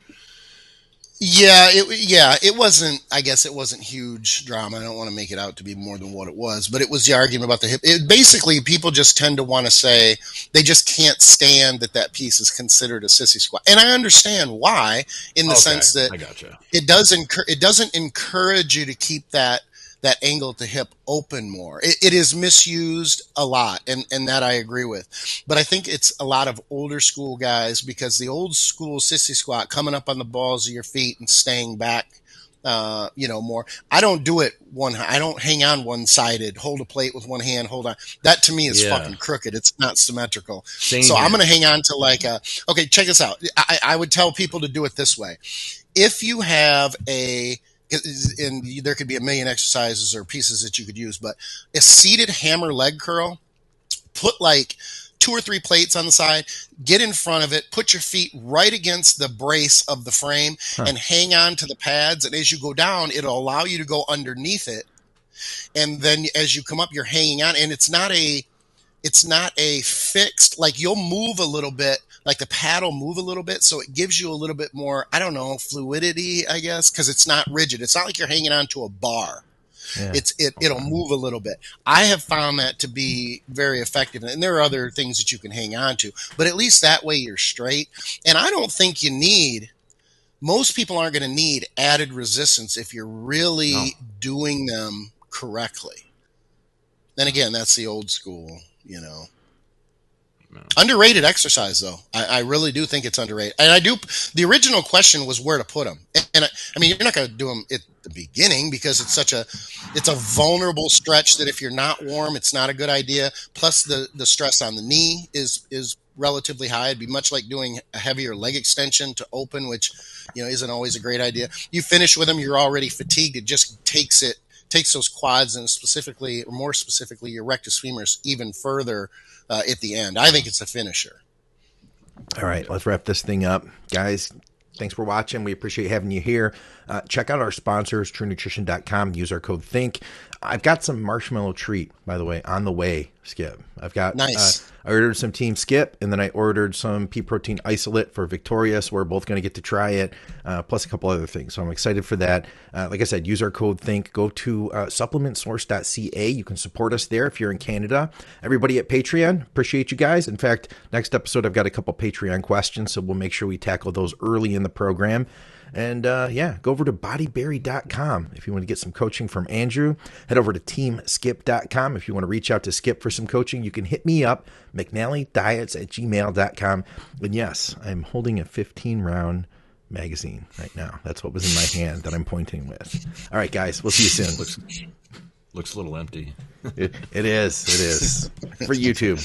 Yeah, it yeah, it wasn't. I guess it wasn't huge drama. I don't want to make it out to be more than what it was, but it was the argument about the hip. It, basically, people just tend to want to say they just can't stand that that piece is considered a sissy squat, and I understand why, in the okay, sense that gotcha. it does encourage it doesn't encourage you to keep that that angle to hip open more. It, it is misused a lot, and, and that I agree with. But I think it's a lot of older school guys because the old school sissy squat, coming up on the balls of your feet and staying back, uh, you know, more. I don't do it one. I don't hang on one sided. Hold a plate with one hand. Hold on. That to me is yeah. fucking crooked. It's not symmetrical. Same so here. I'm going to hang on to like a. Okay, check this out. I, I would tell people to do it this way. If you have a and there could be a million exercises or pieces that you could use, but a seated hammer leg curl, put like two or three plates on the side, get in front of it, put your feet right against the brace of the frame huh. and hang on to the pads. And as you go down, it'll allow you to go underneath it. And then as you come up, you're hanging on and it's not a, it's not a fixed, like you'll move a little bit like the paddle move a little bit. So it gives you a little bit more, I don't know, fluidity, I guess, because it's not rigid. It's not like you're hanging on to a bar. Yeah. It's it it'll move a little bit. I have found that to be very effective, and there are other things that you can hang on to, but at least that way you're straight. And I don't think you need. Most people aren't going to need added resistance if you're really no. doing them correctly. Then again, that's the old school, you know. Underrated exercise, though. I, I, really do think it's underrated. And I do. The original question was where to put them. And, and I, I, mean, you're not going to do them at the beginning because it's such a, it's a vulnerable stretch that if you're not warm, it's not a good idea. Plus, the the stress on the knee is is relatively high. It'd be much like doing a heavier leg extension to open, which you know isn't always a great idea. You finish with them, you're already fatigued. It just takes it takes those quads and specifically, or more specifically, your rectus femoris even further uh, at the end. I think it's a finisher. All right, let's wrap this thing up, guys. Thanks for watching. We appreciate having you here. Uh, check out our sponsors, truenutrition.com. Use our code THINK. I've got some marshmallow treat, by the way, on the way, Skip. I've got nice. Uh, I ordered some Team Skip, and then I ordered some pea protein isolate for Victoria. So we're both going to get to try it, uh, plus a couple other things. So I'm excited for that. Uh, like I said, use our code THINK. Go to uh, supplementsource.ca. You can support us there if you're in Canada. Everybody at Patreon, appreciate you guys. In fact, next episode, I've got a couple Patreon questions, so we'll make sure we tackle those early in the program. And uh, yeah, go over to bodyberry.com if you want to get some coaching from Andrew. Head over to teamskip.com if you want to reach out to Skip for some coaching. You can hit me up, McNallyDiets at gmail.com. And yes, I'm holding a 15 round magazine right now. That's what was in my hand that I'm pointing with. All right, guys, we'll see you soon. Looks, looks a little empty. it, it is. It is for YouTube.